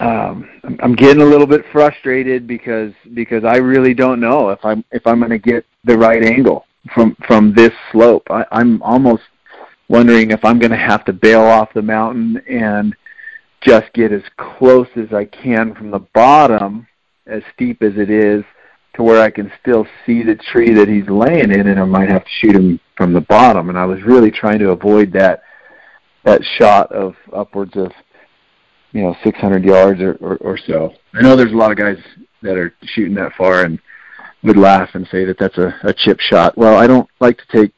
um, I'm getting a little bit frustrated because because I really don't know if I'm if I'm going to get the right angle from from this slope. I, I'm almost wondering if I'm going to have to bail off the mountain and just get as close as I can from the bottom, as steep as it is, to where I can still see the tree that he's laying in, and I might have to shoot him from the bottom. And I was really trying to avoid that that shot of upwards of you know 600 yards or, or, or so. I know there's a lot of guys that are shooting that far and would laugh and say that that's a, a chip shot. Well, I don't like to take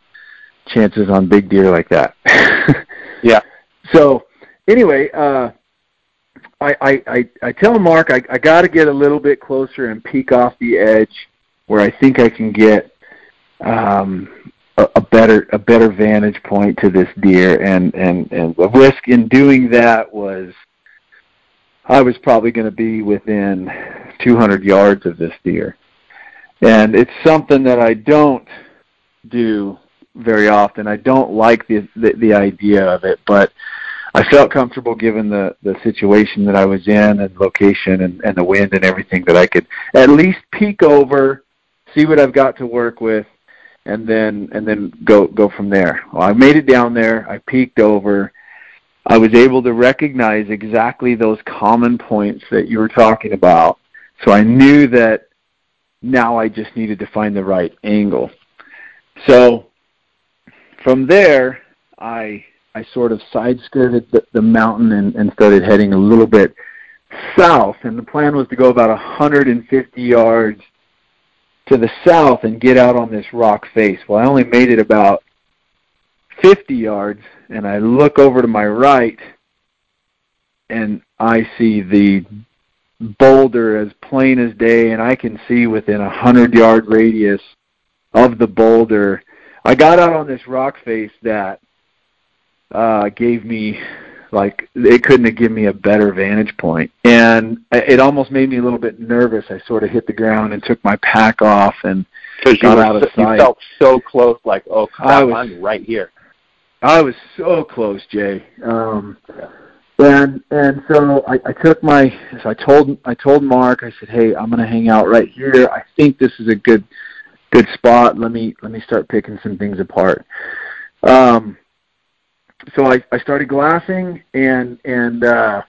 chances on big deer like that. yeah. So anyway, uh, I, I, I, I tell Mark I, I got to get a little bit closer and peek off the edge where I think I can get um, a, better a better vantage point to this deer, and and and the risk in doing that was I was probably going to be within 200 yards of this deer, and it's something that I don't do very often. I don't like the the, the idea of it, but I felt comfortable given the the situation that I was in and location and, and the wind and everything that I could at least peek over, see what I've got to work with, and then and then go go from there. Well, I made it down there. I peeked over. I was able to recognize exactly those common points that you were talking about. So I knew that now I just needed to find the right angle. So from there, I I sort of side skirted the, the mountain and, and started heading a little bit south. And the plan was to go about 150 yards to the south and get out on this rock face. Well, I only made it about 50 yards, and I look over to my right, and I see the boulder as plain as day, and I can see within a hundred yard radius of the boulder. I got out on this rock face that uh, gave me like it couldn't have given me a better vantage point, and it almost made me a little bit nervous. I sort of hit the ground and took my pack off and got out of so, sight. You felt so close, like oh, crap, was, I'm right here. I was so close, Jay. Um, and and so I, I took my so I told I told Mark I said hey I'm gonna hang out right here I think this is a good good spot let me let me start picking some things apart um so I I started glassing and and uh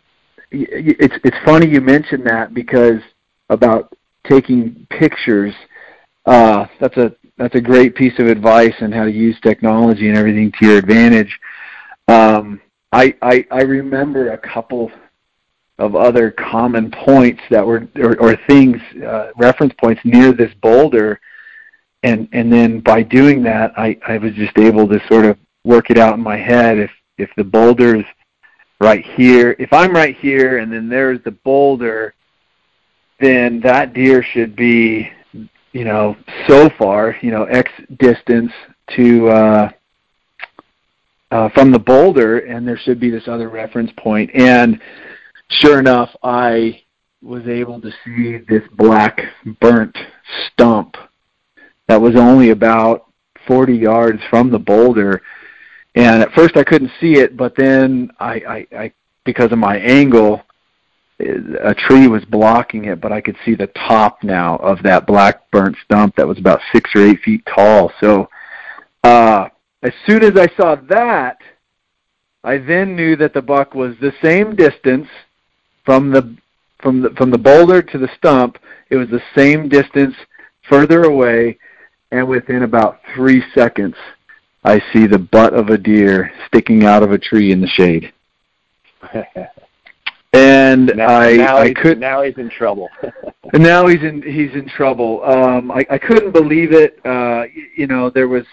it's it's funny you mentioned that because about taking pictures uh that's a that's a great piece of advice on how to use technology and everything to your advantage. Um I, I I remember a couple of other common points that were or, or things uh, reference points near this boulder, and and then by doing that, I I was just able to sort of work it out in my head. If if the boulder's right here, if I'm right here, and then there's the boulder, then that deer should be, you know, so far, you know, X distance to uh, uh, from the boulder, and there should be this other reference point. And sure enough, I was able to see this black burnt stump that was only about 40 yards from the boulder. And at first I couldn't see it, but then I, I, I because of my angle, a tree was blocking it, but I could see the top now of that black burnt stump that was about six or eight feet tall. So uh, as soon as I saw that, I then knew that the buck was the same distance from the from the from the boulder to the stump. It was the same distance further away, and within about three seconds, I see the butt of a deer sticking out of a tree in the shade. and now, I now I could now he's in trouble. and now he's in he's in trouble. Um, I I couldn't believe it. Uh, you know there was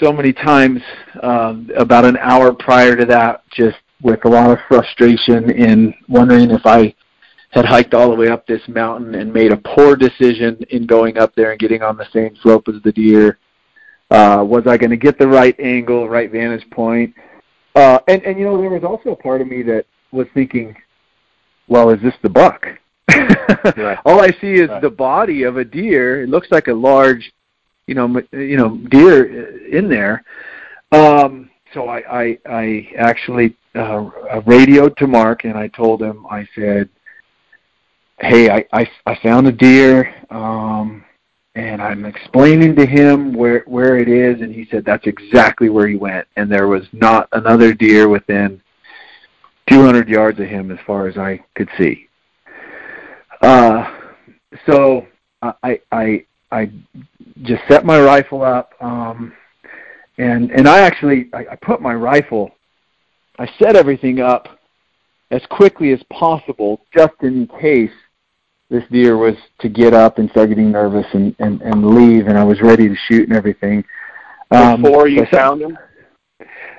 so many times um, about an hour prior to that, just with a lot of frustration in wondering if I had hiked all the way up this mountain and made a poor decision in going up there and getting on the same slope as the deer. Uh, was I going to get the right angle, right vantage point? Uh, and and you know there was also a part of me that was thinking, well, is this the buck? right. All I see is right. the body of a deer. It looks like a large you know, you know, deer in there. Um, so I, I, I actually uh, radioed to Mark and I told him, I said, "Hey, I, I, I found a deer, um, and I'm explaining to him where where it is, and he said that's exactly where he went, and there was not another deer within 200 yards of him as far as I could see. Uh, so I, I, I just set my rifle up, um, and and I actually I, I put my rifle, I set everything up as quickly as possible, just in case this deer was to get up and start getting nervous and and, and leave, and I was ready to shoot and everything. Um, Before you so found him?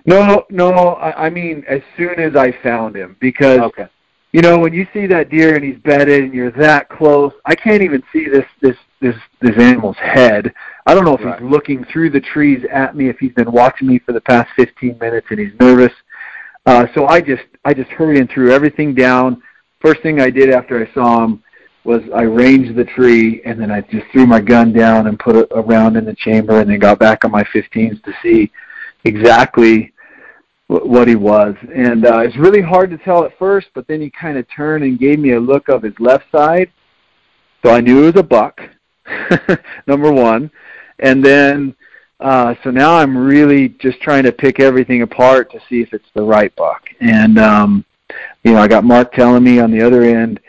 No, no. I, I mean, as soon as I found him, because okay you know, when you see that deer and he's bedded and you're that close, I can't even see this this this this animal's head. I don't know if right. he's looking through the trees at me, if he's been watching me for the past 15 minutes and he's nervous. Uh, so I just I just hurried and threw everything down. First thing I did after I saw him was I ranged the tree and then I just threw my gun down and put it around in the chamber and then got back on my 15s to see exactly what he was. And uh, it's really hard to tell at first, but then he kind of turned and gave me a look of his left side. So I knew it was a buck, number one. And then Uh, so now I'm really just trying to pick everything apart to see if it's the right buck. And um, you know, I got Mark telling me on the other end,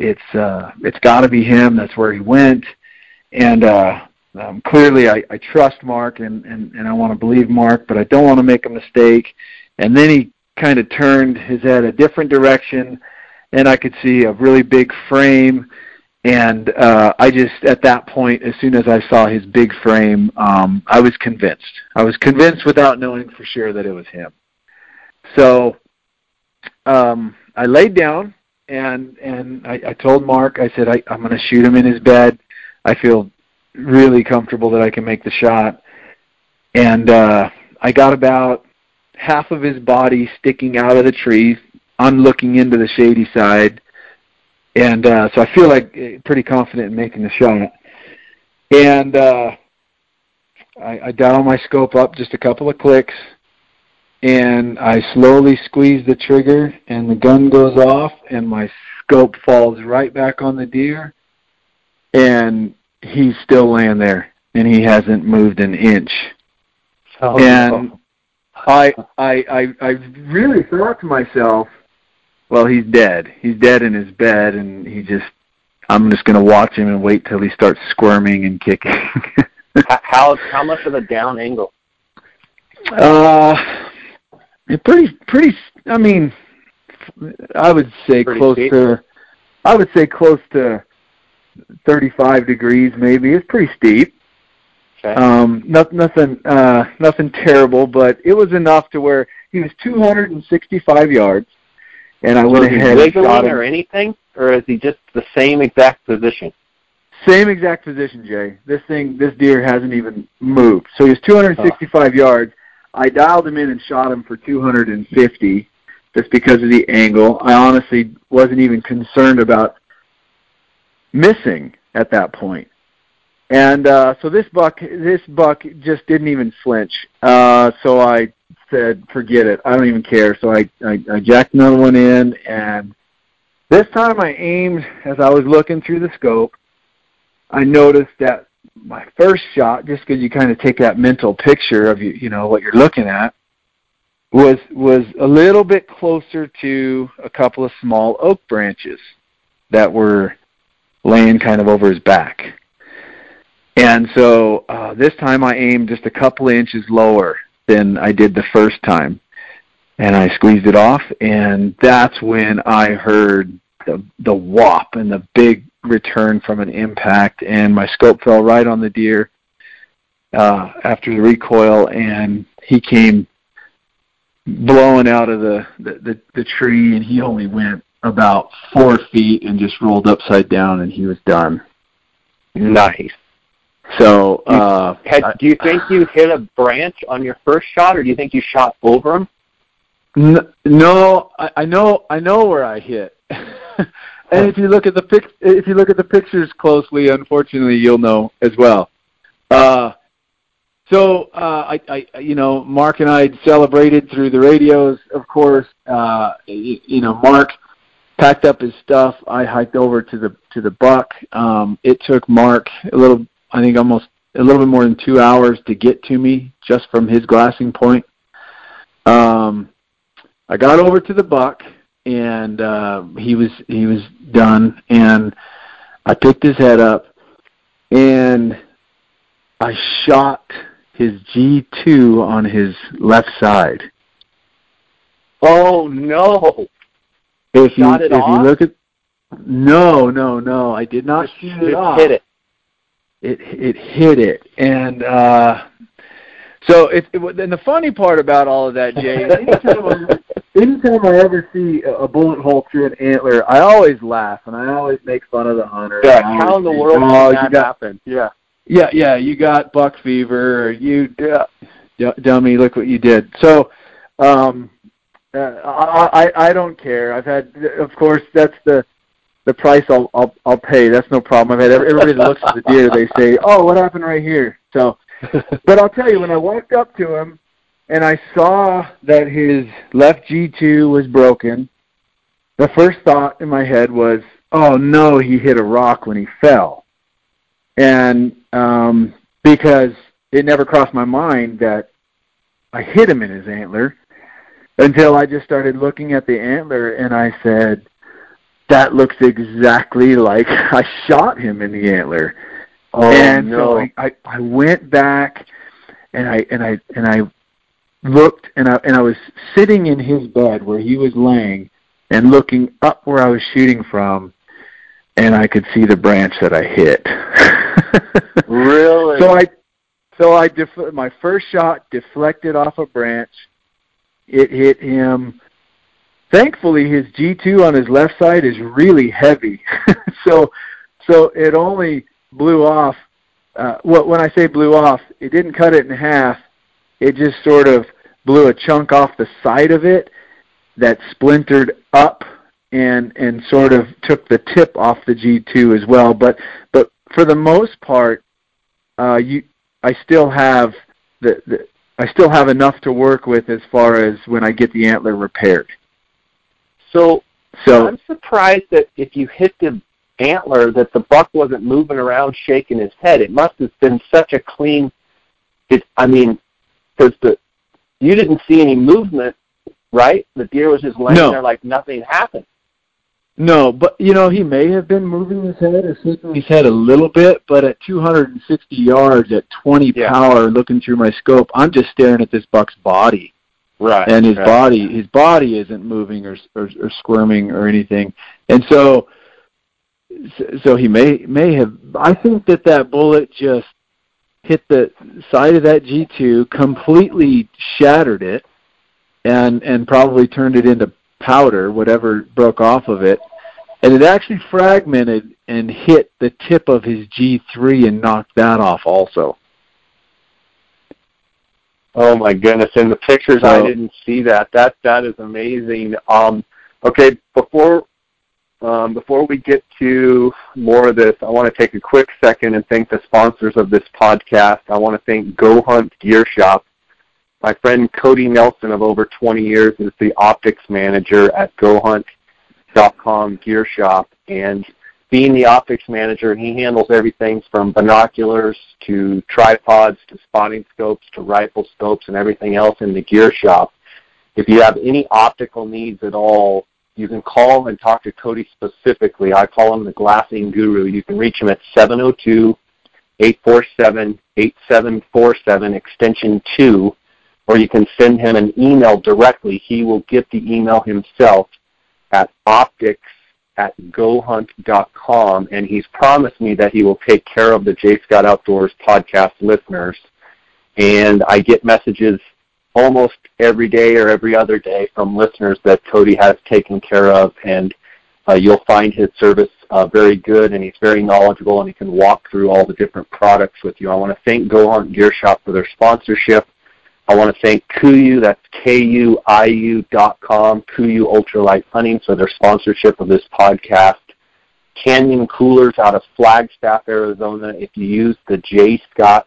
it's uh, it's got to be him. That's where he went. And uh, um, clearly, I, I trust Mark and, and and I want to believe Mark, but I don't want to make a mistake. And then he kind of turned his head a different direction, and I could see a really big frame and uh, I just at that point, as soon as I saw his big frame, um, I was convinced. I was convinced without knowing for sure that it was him. So um, I laid down and and I, I told Mark. I said I, I'm going to shoot him in his bed. I feel really comfortable that I can make the shot. And uh, I got about half of his body sticking out of the tree. I'm looking into the shady side and uh, so I feel like eh, pretty confident in making the shot. And uh, I, I dial my scope up just a couple of clicks, and I slowly squeeze the trigger, and the gun goes off, and my scope falls right back on the deer, and he's still laying there, and he hasn't moved an inch. Oh, and. I, I, I, I really thought to myself, well, he's dead. He's dead in his bed, and he just. I'm just going to watch him and wait till he starts squirming and kicking. how how much of a down angle? Uh, pretty pretty. I mean, I would say pretty close steep. to. I would say close to 35 degrees, maybe. It's pretty steep. Okay. Um, not, nothing, uh, nothing terrible, but it was enough to where he was 265 yards and I went ahead and shot him. or anything, or is he just the same exact position? Same exact position, Jay. This thing, this deer hasn't even moved. So he was 265 oh. yards. I dialed him in and shot him for 250, just because of the angle. I honestly wasn't even concerned about missing at that point. And uh, so this buck, this buck just didn't even flinch. Uh, so I said, "Forget it. I don't even care." So I, I, I jacked another one in, and this time I aimed as I was looking through the scope. I noticed that my first shot, just because you kind of take that mental picture of you, you know what you're looking at, was was a little bit closer to a couple of small oak branches that were laying kind of over his back. And so uh, this time I aimed just a couple of inches lower than I did the first time. And I squeezed it off, and that's when I heard the the whop and the big return from an impact, and my scope fell right on the deer uh, after the recoil, and he came blowing out of the, the the the tree, and he only went about four feet and just rolled upside down, and he was done. Nice. So, uh, Had, do you think you hit a branch on your first shot, or do you think you shot over him? No, I, I know, I know where I hit. and if you look at the pic, if you look at the pictures closely, unfortunately, you'll know as well. Uh, so, uh, I, I, you know, Mark and I celebrated through the radios, of course. Uh, you, you know, Mark packed up his stuff. I hiked over to the to the buck. Um, it took Mark a little I think almost a little bit more than two hours to get to me just from his glassing point. Um, I got over to the buck and uh, he was he was done and I picked his head up and I shot his G2 on his left side. Oh no! If you if off? you look at no no no I did not shoot it off. Hit it it it hit it, and uh, so it, it. And the funny part about all of that, Jay, anytime, anytime I ever see a bullet hole through an antler, I always laugh and I always make fun of the hunter. Yeah, how in the world oh, did that got, happen? Yeah. Yeah, yeah, you got buck fever, or you yeah, dummy, look what you did. So, um, uh, I, I I don't care. I've had, of course, that's the the price I'll I'll I'll pay. That's no problem. I've had everybody that looks at the deer, they say, "Oh, what happened right here?" So, but I'll tell you, when I walked up to him and I saw that his left G2 was broken, the first thought in my head was, "Oh no, he hit a rock when he fell," and um, because it never crossed my mind that I hit him in his antler until I just started looking at the antler and I said, that looks exactly like I shot him in the antler. Oh, and no. so I, I I went back and I and I and I looked and I and I was sitting in his bed where he was laying and looking up where I was shooting from and I could see the branch that I hit. Really? So I so I def- my first shot deflected off a branch. It hit him. Thankfully, his G2 on his left side is really heavy, so so it only blew off. Uh, well, when I say blew off, it didn't cut it in half. It just sort of blew a chunk off the side of it that splintered up and and sort of took the tip off the G2 as well. But but for the most part, uh, you I still have the, the I still have enough to work with as far as when I get the antler repaired. so So I'm surprised that if you hit the antler that the buck wasn't moving around shaking his head. It must have been such a clean it I mean because the you didn't see any movement, right? The deer was just laying No. there like nothing happened. no, but you know he may have been moving his head or shaking his head a little bit, but at 260 yards at 20 Yeah. power, looking through my scope, I'm just staring at this buck's body. Right. and his right. body his body isn't moving or, or or squirming or anything and so so he may may have i think that that bullet just hit the side of that g2 completely shattered it and and probably turned it into powder whatever broke off of it and it actually fragmented and hit the tip of his g3 and knocked that off also Oh my goodness! In the pictures, I didn't see that. That that is amazing. Um, okay, before um, before we get to more of this, I want to take a quick second and thank the sponsors of this podcast. I want to thank Go Hunt Gear Shop. My friend Cody Nelson of over 20 years is the optics manager at GoHunt.com Gear Shop, and being the optics manager, he handles everything from binoculars to tripods to spotting scopes to rifle scopes and everything else in the gear shop. If you have any optical needs at all, you can call and talk to Cody specifically. I call him the glassing guru. You can reach him at 702 847 8747 extension 2 or you can send him an email directly. He will get the email himself at optics at gohunt.com, and he's promised me that he will take care of the J. Scott Outdoors podcast listeners. And I get messages almost every day or every other day from listeners that Cody has taken care of, and uh, you'll find his service uh, very good, and he's very knowledgeable, and he can walk through all the different products with you. I want to thank Go Hunt Gear Shop for their sponsorship. I want to thank Kuiu, that's K-U-I-U dot com, Kuiu Ultralight Hunting for their sponsorship of this podcast. Canyon Coolers out of Flagstaff, Arizona. If you use the J Scott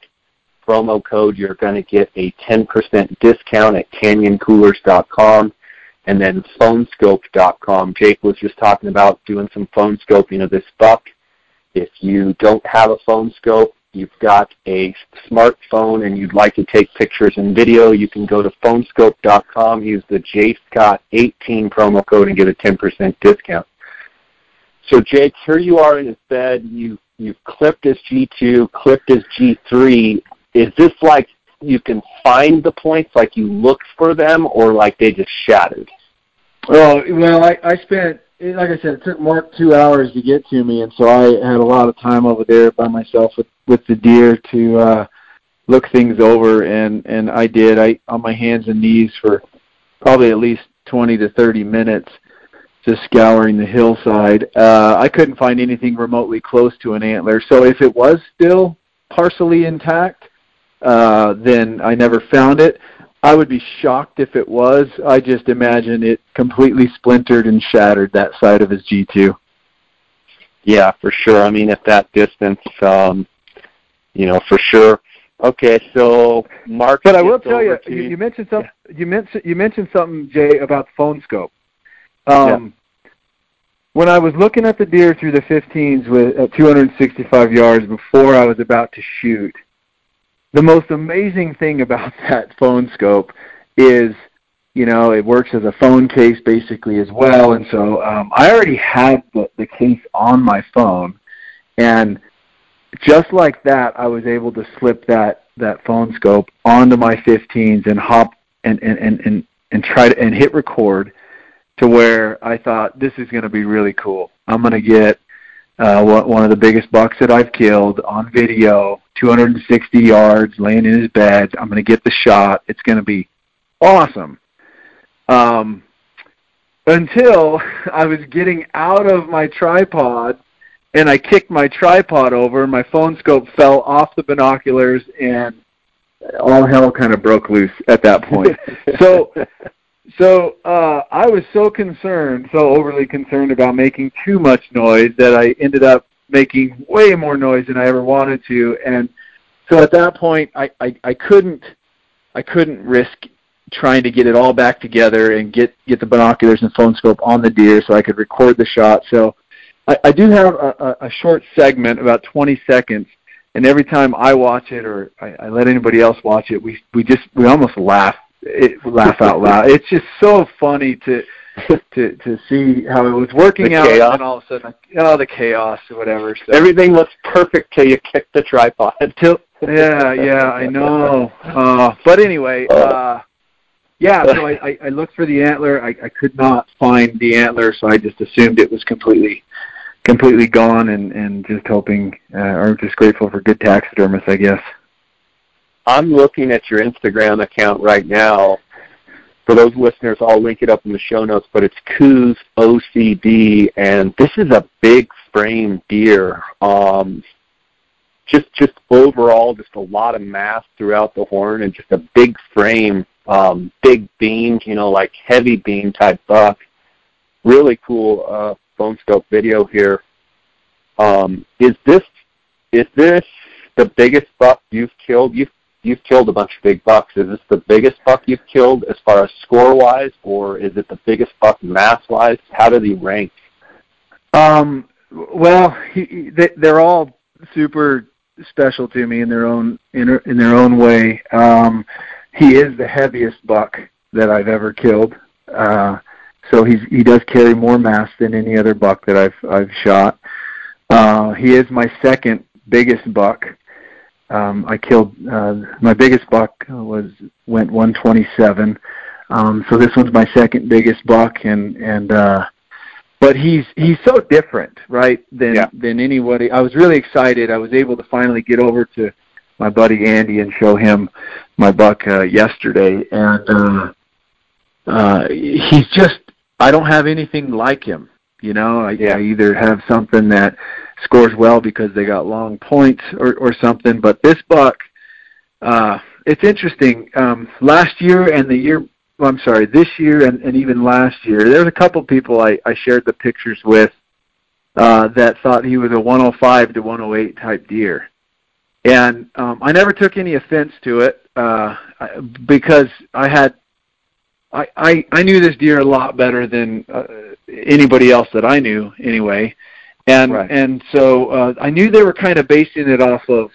promo code, you're going to get a 10% discount at canyoncoolers.com. And then phoneskope.com. Jake was just talking about doing some phone scoping of this buck. If you don't have a phone scope, you've got a smartphone and you'd like to take pictures and video, you can go to phoneskope.com, use the JScott18 promo code and get a 10% discount. So Jake, here you are in his bed, you you've clipped his G2, clipped his G3. Is this like you can find the points, like you looked for them, or like they just shattered? Oh well, I, I spent like I said, it took Mark two hours to get to me, and so I had a lot of time over there by myself with with the deer to uh, look things over, and and I did. I on my hands and knees for probably at least twenty to thirty minutes, just scouring the hillside. Uh, I couldn't find anything remotely close to an antler, so if it was still partially intact, uh, then I never found it. I would be shocked if it was. I just imagine it completely splintered and shattered that side of his G2. Yeah, for sure. I mean, at that distance, um, you know, for sure. Okay, so Mark. But I will tell you, you, you mentioned something. You mentioned you mentioned something, Jay, about phone scope. Um, When I was looking at the deer through the 15s with at 265 yards before I was about to shoot, the most amazing thing about that phone scope is you know it works as a phone case basically as well. And so um, i already had the, the case on my phone. And just like that i was able to slip that that phone scope onto my 15s and hop and and and and, and try to and hit record to where i thought this is going to be really cool. I'm going to get uh, one of the biggest bucks that I've killed on video, 260 yards, laying in his bed. I'm going to get the shot. It's going to be awesome. Um, until I was getting out of my tripod and I kicked my tripod over, my phone scope fell off the binoculars and all hell kind of broke loose at that point. so so uh I was so concerned, so overly concerned about making too much noise that I ended up making way more noise than I ever wanted to and so at that point I, I, I couldn't I couldn't risk trying to get it all back together and get get the binoculars and phone scope on the deer so I could record the shot. So I, I do have a, a, short segment, about 20 seconds, and every time I watch it or I, I let anybody else watch it, we we just we almost laugh it, laugh out loud. It's just so funny to to to see how it was working the out, chaos. and all of a sudden, oh, the chaos or whatever. So. Everything looks perfect till you kick the tripod. Till, yeah, yeah, I know. Uh, but anyway, uh, yeah. So I, I, I looked for the antler. I, I could not find the antler, so I just assumed it was completely completely gone, and and just hoping uh, or just grateful for good taxidermists, I guess. I'm looking at your Instagram account right now. For those listeners, I'll link it up in the show notes, but it's Coues OCD, and this is a big frame deer. Um, just just overall, just a lot of mass throughout the horn, and just a big frame, um, big beam, you know, like heavy beam type buck. Really cool uh, phone scope video here. Um, is this is this the biggest buck you've killed? You've you've killed a bunch of big bucks. Is this the biggest buck you've killed as far as score wise, or is it the biggest buck mass wise? How do they rank? Um, well, he, they, they're all super special to me in their own in, in their own way. Um, he is the heaviest buck that I've ever killed. Uh, so he's he does carry more mass than any other buck that I've I've shot. Uh, he is my second biggest buck. Um, I killed uh, my biggest buck was went 127. Um, so this one's my second biggest buck, and and uh, but he's he's so different, right? Than Yeah. than anybody. I was really excited. I was able to finally get over to my buddy Andy and show him my buck uh, yesterday, and uh, uh, he's just I don't have anything like him. You know, I, Yeah. I either have something that scores well because they got long points or, or something. But this buck, uh, it's interesting. Um, last year and the year, well, I'm sorry, this year and, and even last year, there's a couple people I, I shared the pictures with uh, that thought he was a 105 to 108 type deer. And um, I never took any offense to it uh, because I had I, I I knew this deer a lot better than uh, anybody else that I knew anyway, and Right. and so uh, I knew they were kind of basing it off of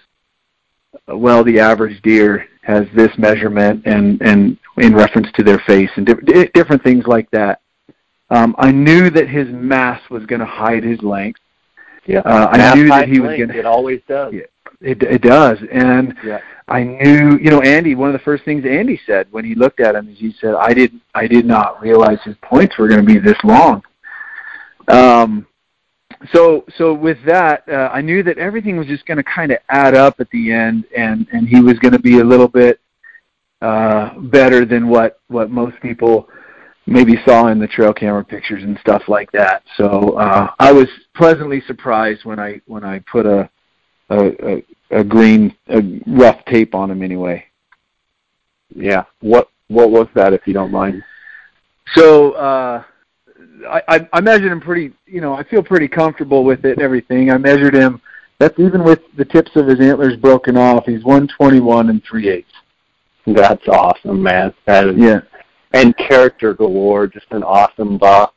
well the average deer has this measurement and and in reference to their face and di- di- different things like that. Um, I knew that his mass was going to hide his length. Yeah. Uh, I knew that he was going to. It always does. Yeah. It it does, and Yeah. I knew, you know, Andy. One of the first things Andy said when he looked at him is he said, "I didn't, I did not realize his points were going to be this long." Um, so, so with that, uh, I knew that everything was just going to kind of add up at the end, and and he was going to be a little bit uh, better than what what most people maybe saw in the trail camera pictures and stuff like that. So uh, I was pleasantly surprised when I when I put a a, a, a green a rough tape on him anyway. Yeah. What what was that, if you don't mind? So uh, I, I I measured him pretty. You know, I feel pretty comfortable with it and everything. I measured him. That's even with the tips of his antlers broken off. He's 121 and three eighths. That's awesome, man. That is Yeah, and character galore. Just an awesome buck.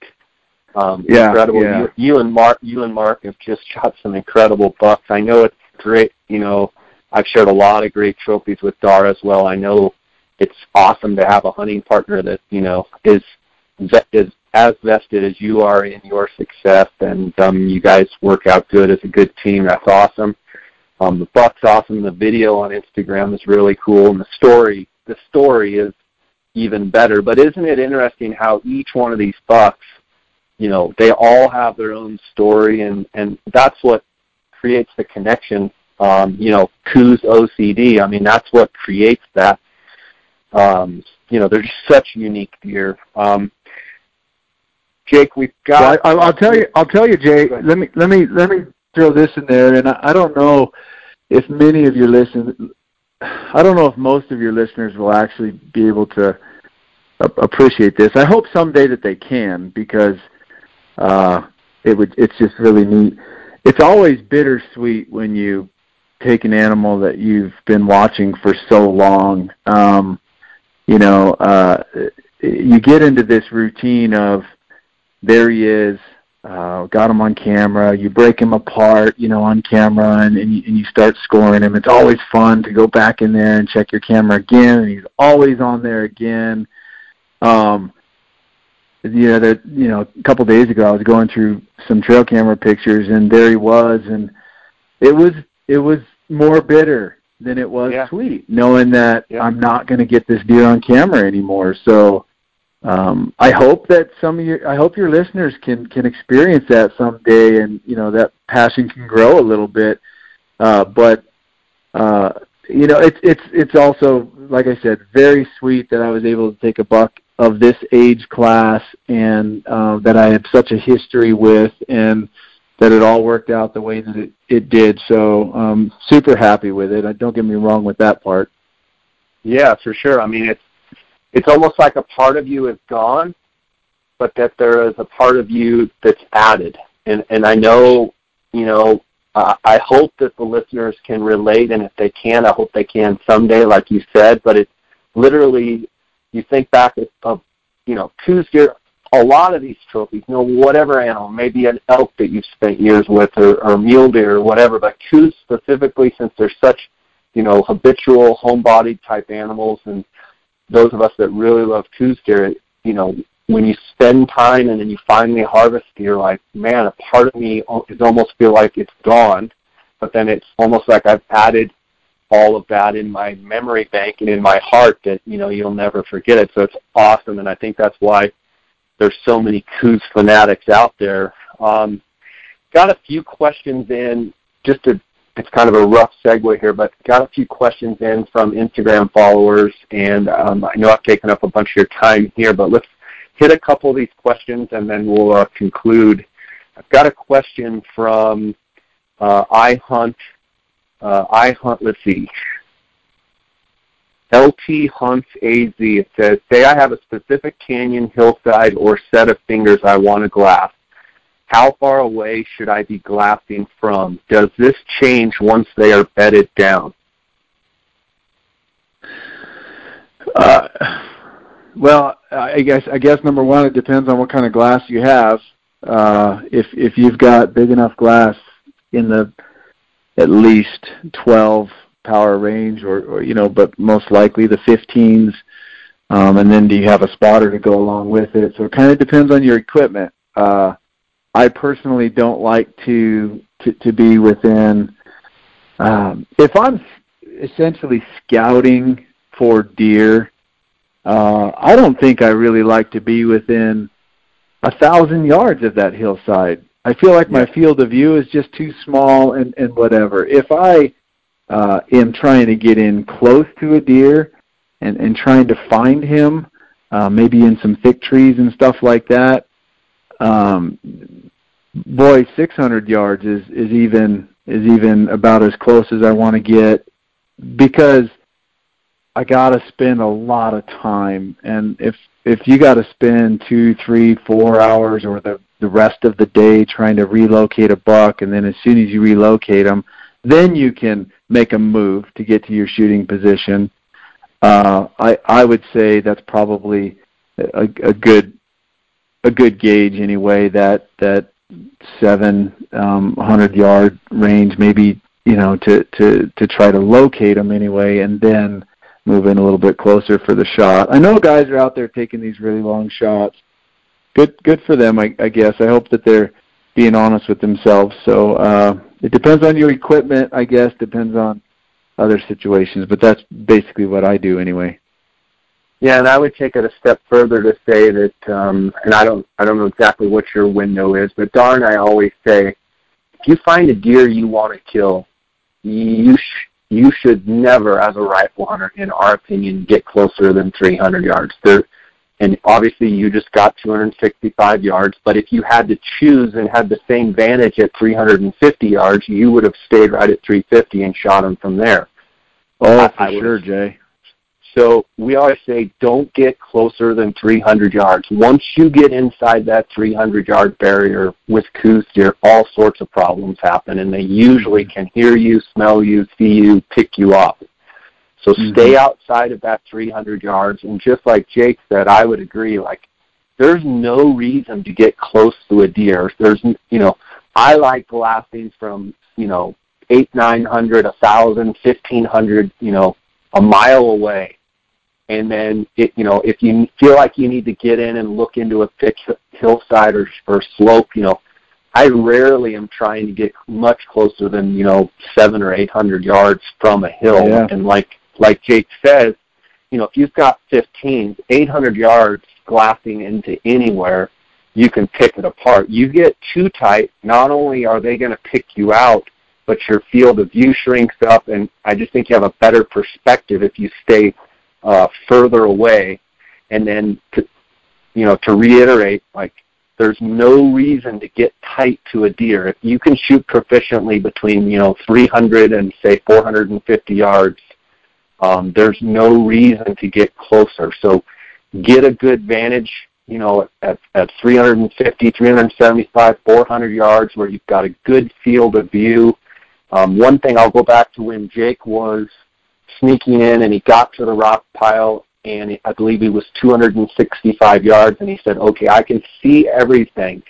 Um, Yeah, incredible. yeah. You, you and Mark, you and Mark have just shot some incredible bucks. I know it's great. You know, I've shared a lot of great trophies with Darr as well. I know it's awesome to have a hunting partner that you know is is as vested as you are in your success, and um, you guys work out good as a good team. That's awesome. Um, the buck's awesome. The video on Instagram is really cool, and the story the story is even better. But isn't it interesting how each one of these bucks, you know, they all have their own story, and and that's what creates the connection. Um, you know, Coues OCD. I mean, that's what creates that. Um, you know, they're just such unique deer. Um, Jake, we've got. Well, I, will tell you. I'll tell you, Jake. Let me let me let me throw this in there, and I, I don't know if many of your listeners. I don't know if most of your listeners will actually be able to appreciate this. I hope someday that they can because uh, it would. It's just really neat. It's always bittersweet when you take an animal that you've been watching for so long. Um, you know, uh, you get into this routine of there he is, uh, got him on camera. You break him apart, you know, on camera, and and you, and you start scoring him. It's always fun to go back in there and check your camera again. And he's always on there again. Um, you know that you know a couple days ago I was going through some trail camera pictures, and there he was, and it was it was more bitter than it was yeah. sweet, knowing that yeah. I'm not going to get this deer on camera anymore. So um, I hope that some of your I hope your listeners can can experience that someday, and you know that passion can grow a little bit. Uh, but uh, you know, it's it's it's also like I said, very sweet that I was able to take a buck of this age class and uh, that I had such a history with, and that it all worked out the way that it, it did. So um, super happy with it. Don't get me wrong with that part. Yeah, for sure. I mean, it's it's almost like a part of you is gone, but that there is a part of you that's added. And and I know, you know, uh, I hope that the listeners can relate, and if they can, I hope they can someday, like you said. But it's literally, you think back of, of you know, deer. A lot of these trophies, you know, whatever animal, maybe an elk that you've spent years with, or, or mule deer, or whatever. But Coues specifically, since they're such, you know, habitual, home-bodied type animals, and those of us that really love deer, you know, when you spend time and then you finally harvest, you're like, man, a part of me is almost feel like it's gone, but then it's almost like I've added all of that in my memory bank and in my heart that you know you'll never forget it. So it's awesome, and I think that's why there's so many Coues fanatics out there. Um, got a few questions in just to it's kind of a rough segue here, but got a few questions in from Instagram followers, and um, I know I've taken up a bunch of your time here, but let's hit a couple of these questions and then we'll uh, conclude. I've got a question from uh, I Hunt. Uh, I Hunt. Let's see. LT Hunts AZ. It says, say I have a specific canyon, hillside, or set of fingers I want to glass how far away should I be glassing from? Does this change once they are bedded down? Uh, well, I guess I guess number one, it depends on what kind of glass you have. Uh, if if you've got big enough glass in the at least 12 power range, or, or you know, but most likely the 15s, um, and then do you have a spotter to go along with it? So it kind of depends on your equipment. Uh, I personally don't like to to, to be within. Um, if I'm essentially scouting for deer, uh, I don't think I really like to be within a thousand yards of that hillside. I feel like my field of view is just too small and, and whatever. If I uh, am trying to get in close to a deer and, and trying to find him, uh, maybe in some thick trees and stuff like that, um, boy, 600 yards is is even is even about as close as I want to get because I got to spend a lot of time, and if if you got to spend two, three, four hours or the the rest of the day trying to relocate a buck, and then as soon as you relocate them, then you can make a move to get to your shooting position. Uh, I I would say that's probably a, a good a good gauge anyway. That that seven um, hundred yard range, maybe you know, to to to try to locate them anyway, and then move in a little bit closer for the shot. I know guys are out there taking these really long shots. Good good for them, I, I guess. I hope that they're being honest with themselves. So uh, it depends on your equipment, I guess. Depends on other situations, but that's basically what I do anyway. Yeah, and I would take it a step further to say that, um, and I don't, I don't know exactly what your window is, but darn, I always say, if you find a deer you want to kill, you sh- you should never, as a rifle hunter, in our opinion, get closer than 300 yards. There, and obviously you just got 265 yards, but if you had to choose and had the same vantage at 350 yards, you would have stayed right at 350 and shot him from there. Oh, I, for sure, Jay. So we always say don't get closer than 300 yards. Once you get inside that 300 yard barrier with Coues deer, all sorts of problems happen, and they usually can hear you, smell you, see you, pick you up. So mm-hmm. stay outside of that 300 yards, and just like Jake said, I would agree. Like, there's no reason to get close to a deer. There's, you know, I like glassing from, you know, eight, nine hundred, a thousand, fifteen hundred, you know, a mile away and then it, you know if you feel like you need to get in and look into a thick hillside or, or slope, you know, I rarely am trying to get much closer than you know seven or eight hundred yards from a hill. Yeah. And like like Jake says, you know, if you've got 15, 800 yards glassing into anywhere, you can pick it apart. You get too tight, not only are they going to pick you out, but your field of view shrinks up, and I just think you have a better perspective if you stay uh, further away. And then, to, you know, to reiterate, like there's no reason to get tight to a deer. If you can shoot proficiently between you know 300 and say 450 yards, um, there's no reason to get closer. So get a good vantage, you know, at, at 350, 375, 400 yards where you've got a good field of view. Um, one thing I'll go back to when Jake was sneaking in and he got to the rock pile and I believe he was 265 yards and he said, okay, I can see everything.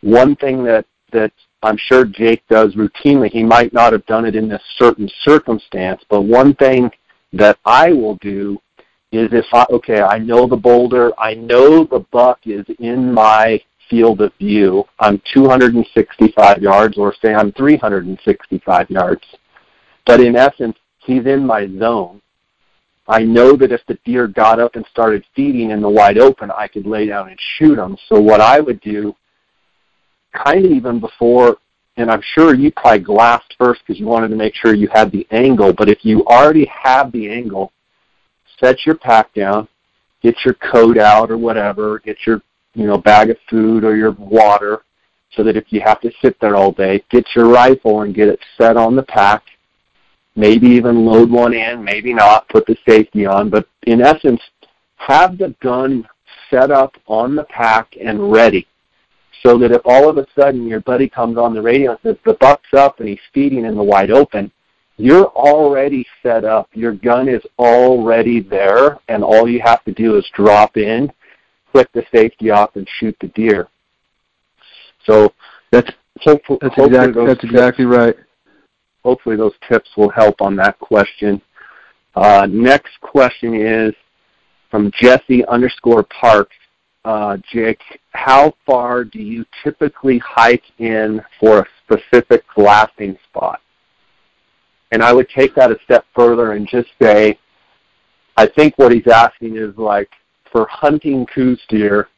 One thing that, that I'm sure Jake does routinely, he might not have done it in this certain circumstance, but one thing that I will do is if I, okay, I know the boulder, I know the buck is in my field of view, I'm 265 yards or say I'm 365 yards. But in essence, he's in my zone. I know that if the deer got up and started feeding in the wide open, I could lay down and shoot him. So what I would do, kind of even before, and I'm sure you probably glassed first because you wanted to make sure you had the angle, but if you already have the angle, set your pack down, get your coat out or whatever, get your you know bag of food or your water, so that if you have to sit there all day, get your rifle and get it set on the pack maybe even load one in, maybe not, put the safety on, but in essence, have the gun set up on the pack and ready so that if all of a sudden your buddy comes on the radio and says the buck's up and he's feeding in the wide open, you're already set up. Your gun is already there, and all you have to do is drop in, click the safety off, and shoot the deer. So that's hopefully, that's, exactly, that's exactly right hopefully those tips will help on that question. Uh, next question is from Jesse underscore Parks. Uh, Jake, how far do you typically hike in for a specific glassing spot? And I would take that a step further and just say, I think what he's asking is like for hunting Coues deer,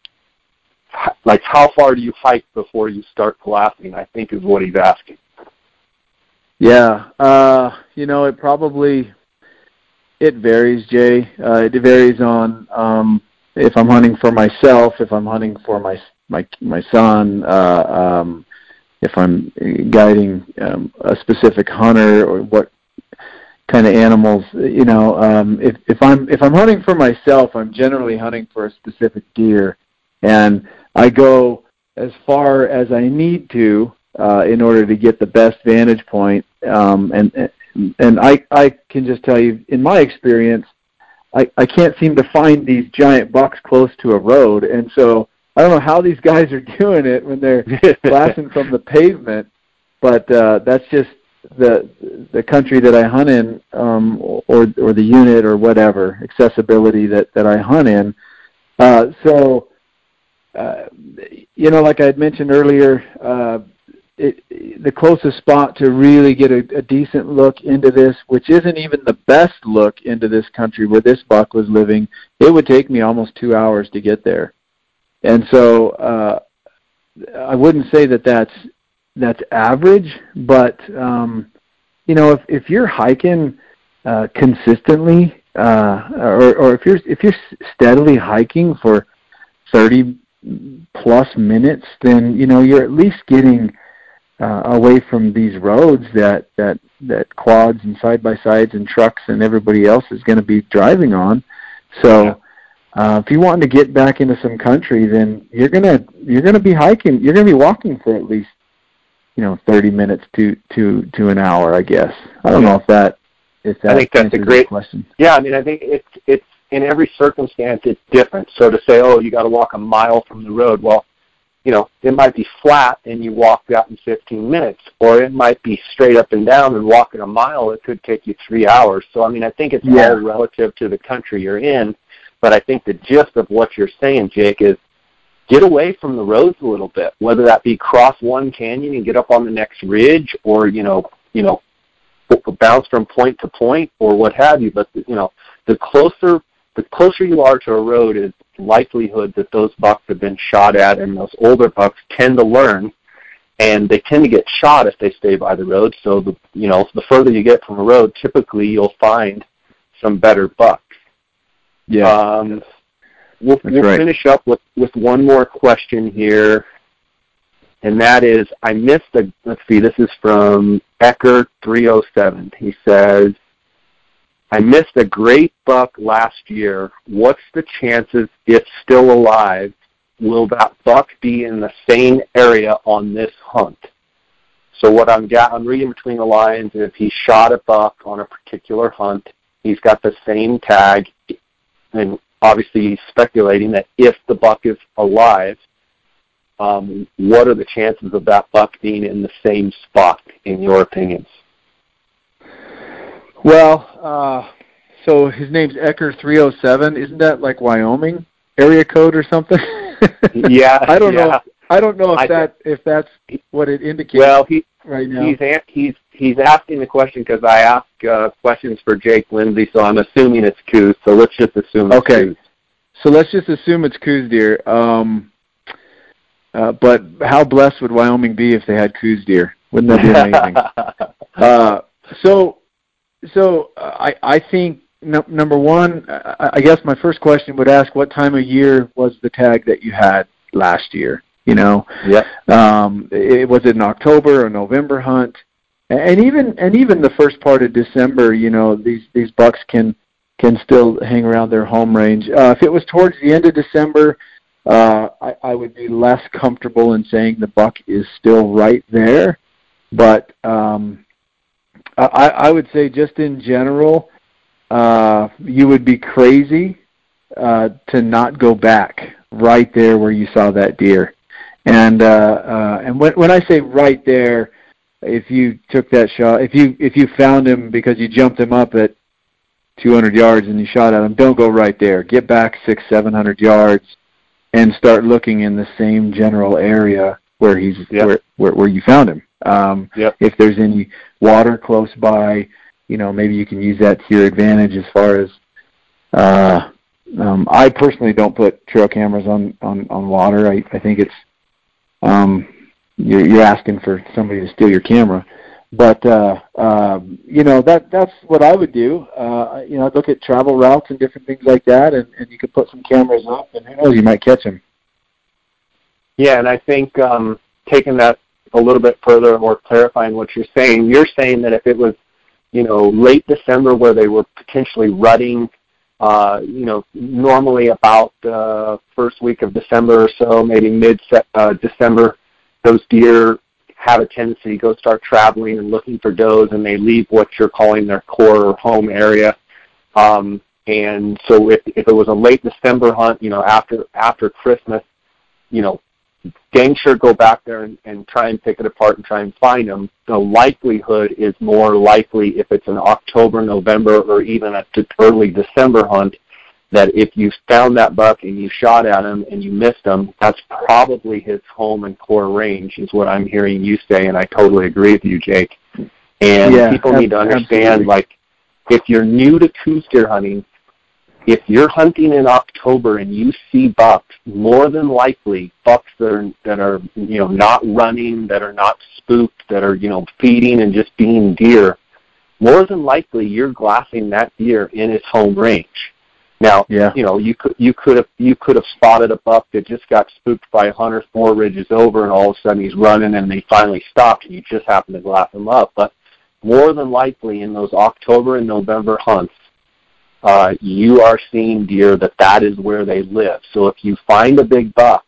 like how far do you hike before you start glassing? I think is what he's asking. Yeah, uh, you know, it probably it varies, Jay. Uh, it varies on um, if I'm hunting for myself, if I'm hunting for my my my son, uh, um, if I'm guiding um, a specific hunter or what kind of animals. You know, um, if if I'm if I'm hunting for myself, I'm generally hunting for a specific deer, and I go as far as I need to uh, in order to get the best vantage point. Um, and and I I can just tell you, in my experience, I I can't seem to find these giant bucks close to a road, and so I don't know how these guys are doing it when they're glassing from the pavement. But uh, that's just the the country that I hunt in, um, or or the unit or whatever accessibility that that I hunt in. Uh, so, uh, you know, like I had mentioned earlier, uh, it, the closest spot to really get a, a decent look into this, which isn't even the best look into this country where this buck was living, it would take me almost two hours to get there. And so uh, I wouldn't say that that's that's average, but um, you know, if if you're hiking uh, consistently, uh, or or if you're if you're steadily hiking for 30 plus minutes, then you know you're at least getting uh, away from these roads that that that quads and side by sides and trucks and everybody else is going to be driving on. So. Uh, if you want to get back into some country, then you're gonna you're gonna be hiking. You're gonna be walking for at least you know 30 minutes to to to an hour i guess i don't yeah. know if that if that i think that's a great question yeah i mean i think it's it's in every circumstance it's different so to say oh you got to walk a mile from the road well you know it might be flat and you walk that in 15 minutes or it might be straight up and down and walking a mile it could take you three hours so i mean i think it's yeah. all relative to the country you're in but i think the gist of what you're saying jake is get away from the roads a little bit, whether that be cross one canyon and get up on the next ridge, or you know, you know, bounce from point to point, or what have you. But you know, the closer the closer you are to a road is likelihood that those bucks have been shot at, and those older bucks tend to learn, and they tend to get shot if they stay by the road. So the you know, the further you get from a road, typically you'll find some better bucks. Yeah. Um, we'll, we'll right. finish up with, with one more question here, and that is, I missed the, let's see, this is from Ecker307. He says, I missed a great buck last year. What's the chances, if still alive, will that buck be in the same area on this hunt? So what I'm, I'm reading between the lines, is if he shot a buck on a particular hunt, he's got the same tag, and obviously he's speculating that if the buck is alive, um, what are the chances of that buck being in the same spot, in your opinions? Well, uh, so his name's Ecker three oh seven. Isn't that like Wyoming area code or something? yeah, I don't yeah. know. I don't know if I, that if that's what it indicates. Well, he right now he's he's he's asking the question because I ask uh, questions for Jake Lindsay, so I'm assuming it's Coues. So let's just assume. okay. Coues. So let's just assume it's Coues deer. Um, uh, but how blessed would Wyoming be if they had Coues deer? Wouldn't that be amazing? uh, so, so uh, I I think no, number one, I, I guess my first question would ask what time of year was the tag that you had last year? You know, yeah. Um, it, was it an October or November hunt? And even and even the first part of December, you know, these these bucks can can still hang around their home range. Uh, if it was towards the end of December, uh, I, I would be less comfortable in saying the buck is still right there. But um, I, I would say just in general, uh, you would be crazy uh, to not go back right there where you saw that deer. And uh, uh, and when when I say right there, if you took that shot, if you if you found him because you jumped him up at 200 yards and you shot at him, don't go right there. Get back six, 700 yards and start looking in the same general area where he's yep. where, where where you found him. Um, yep. If there's any water close by, you know maybe you can use that to your advantage as far as. Uh, um, I personally don't put trail cameras on on on water. I I think it's um, you're, you're asking for somebody to steal your camera but uh, um, you know that that's what I would do. Uh, you know, I'd look at travel routes and different things like that, and, and you could put some cameras up, and who knows, you might catch them. Yeah, and I think um, taking that a little bit further or clarifying what you're saying, you're saying that if it was, you know, late December where they were potentially rutting, uh, you know, normally about the first week of December or so, maybe mid uh, December, those deer have a tendency to go start traveling and looking for does, and they leave what you're calling their core or home area. Um, and so if, if it was a late December hunt, you know, after after Christmas, you know, dang sure go back there and, and try and pick it apart and try and find them. The likelihood is more likely if it's an October, November, or even a early December hunt that if you found that buck and you shot at him and you missed him, that's probably his home and core range, is what I'm hearing you say, and I totally agree with you, Jake. And yeah, people need to understand, absolutely. like, if you're new to Coues deer hunting, if you're hunting in October and you see bucks, more than likely bucks that are that are you know not running, that are not spooked, that are you know feeding and just being deer, more than likely you're glassing that deer in its home range. Now, Yeah. you know, you could you could have you could have spotted a buck that just got spooked by a hunter four ridges over, and all of a sudden he's running, and they finally stopped, and you just happened to glass him up. But more than likely, in those October and November hunts, uh, you are seeing deer that that is where they live. So if you find a big buck,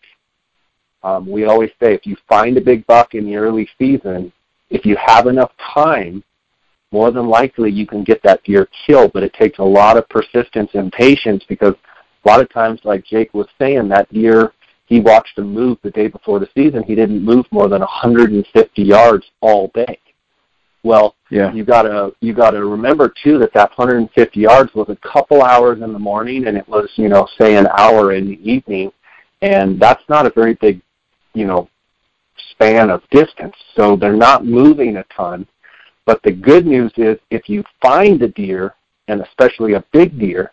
um, we always say if you find a big buck in the early season, if you have enough time, more than likely you can get that deer killed. But it takes a lot of persistence and patience because a lot of times, like Jake was saying, that deer he watched him move the day before the season. He didn't move more than 150 yards all day. Well, Yeah. you gotta you gotta remember too that that 150 yards was a couple hours in the morning and it was you know say an hour in the evening, and that's not a very big you know span of distance. So they're not moving a ton. But the good news is if you find a deer and especially a big deer,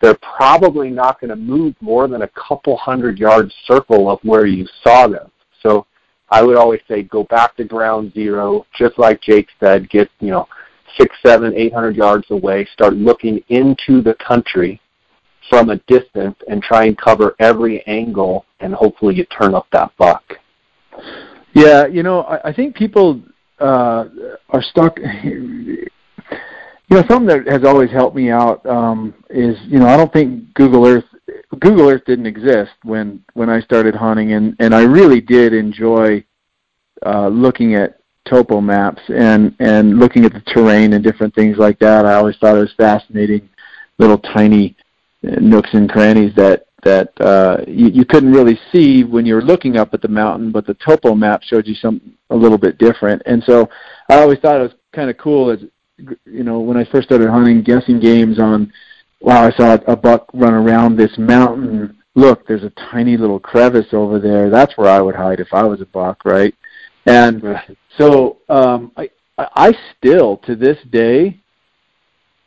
they're probably not going to move more than a couple hundred yard circle of where you saw them. So I would always say go back to ground zero, just like Jake said, get, you know, six, seven, eight hundred yards away, start looking into the country from a distance and try and cover every angle and hopefully you turn up that buck. Yeah, you know, I, I think people uh, are stuck. You know, something that has always helped me out um, is, you know, I don't think Google Earth Google Earth didn't exist when when I started hunting, and and I really did enjoy uh, looking at topo maps and and looking at the terrain and different things like that. I always thought it was fascinating, little tiny uh, nooks and crannies that that uh, you, you couldn't really see when you were looking up at the mountain, but the topo map showed you something a little bit different. And so I always thought it was kind of cool as you know when I first started hunting, guessing games on. Wow, I saw a buck run around this mountain. Look, there's a tiny little crevice over there. That's where I would hide if I was a buck, right? And so um, I, I still to this day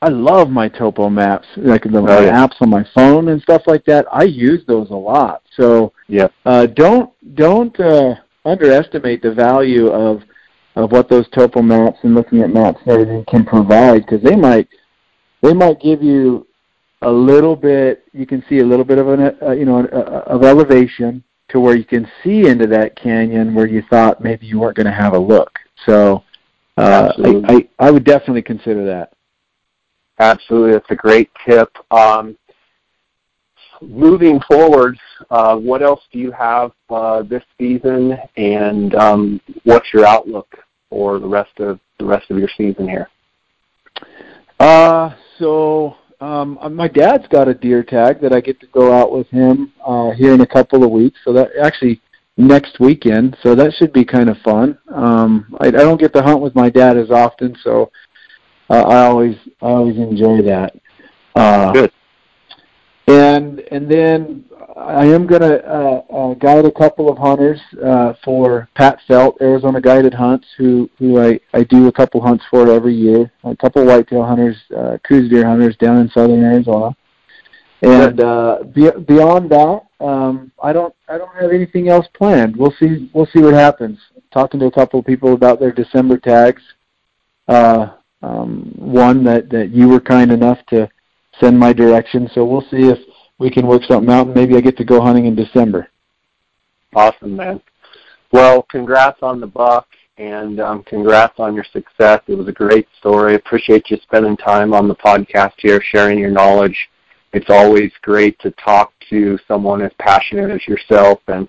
I love my topo maps, like the my yeah. apps on my phone and stuff like that. I use those a lot. So Yeah. uh, don't don't uh, underestimate the value of of what those topo maps and looking at maps and everything can provide because they might they might give you a little bit. You can see a little bit of an uh, you know uh, of elevation to where you can see into that canyon where you thought maybe you weren't going to have a look. So uh, I, I I would definitely consider that. Absolutely, that's a great tip. Um, moving forward, uh, what else do you have uh, this season, and um, what's your outlook for the rest of the rest of your season here? Uh, so um, uh, my dad's got a deer tag that I get to go out with him uh, here in a couple of weeks. So that actually next weekend. So that should be kind of fun. Um, I, I don't get to hunt with my dad as often, so uh, I always I always enjoy that. Uh, Good. And and then I am gonna uh, uh, guide a couple of hunters uh, for Pat Felt Arizona Guided Hunts, who who I, I do a couple hunts for every year. A couple whitetail hunters, uh, Coues deer hunters down in southern Arizona. And uh, be, beyond that, um, I don't I don't have anything else planned. We'll see we'll see what happens. Talking to a couple of people about their December tags. Uh, um, one that that you were kind enough to send my direction. So we'll see if we can work something out, and maybe I get to go hunting in December. Awesome, man. Well, congrats on the buck, and um, congrats on your success. It was a great story. Appreciate you spending time on the podcast here, sharing your knowledge. It's always great to talk to someone as passionate as yourself, and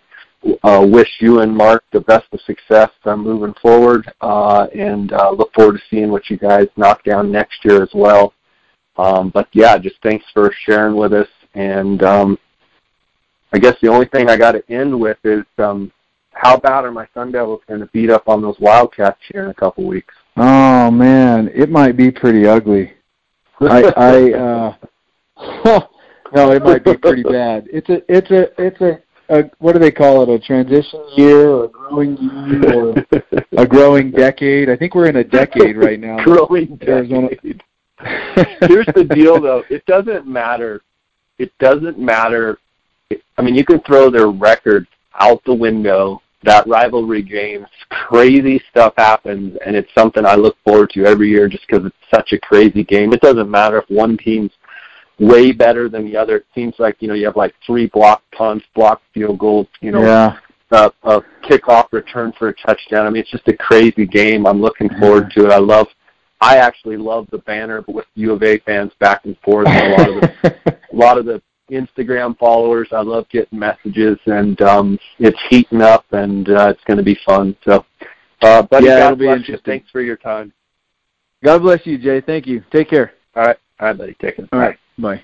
uh, wish you and Mark the best of success uh, moving forward, uh, and uh, look forward to seeing what you guys knock down next year as well. Um, but yeah, just thanks for sharing with us, and um, I guess the only thing I got to end with is um, how bad are my Sun Devils going to beat up on those Wildcats here in a couple weeks? Oh man, it might be pretty ugly. I, I uh, no, it might be pretty bad. It's a, it's a, it's a, a what do they call it? A transition year or a growing year or a growing decade? I think we're in a decade right now. growing decade. Here's the deal, though. It doesn't matter. It doesn't matter. I mean, you can throw their record out the window. That rivalry games, crazy stuff happens, and it's something I look forward to every year just because it's such a crazy game. It doesn't matter if one team's way better than the other. It seems like you know you have like three block punts, block field goals, you know, yeah. a, a kickoff return for a touchdown. I mean, it's just a crazy game. I'm looking forward to it. I love. I actually love the banner with U of A fans back and forth. And a lot of the, a lot of the Instagram followers. I love getting messages, and um, it's heating up, and uh, it's going to be fun. So, uh, buddy, yeah, God bless you. Thanks for your time. God bless you, Jay. Thank you. Take care. All right, all right, buddy. Take it. All right. Bye.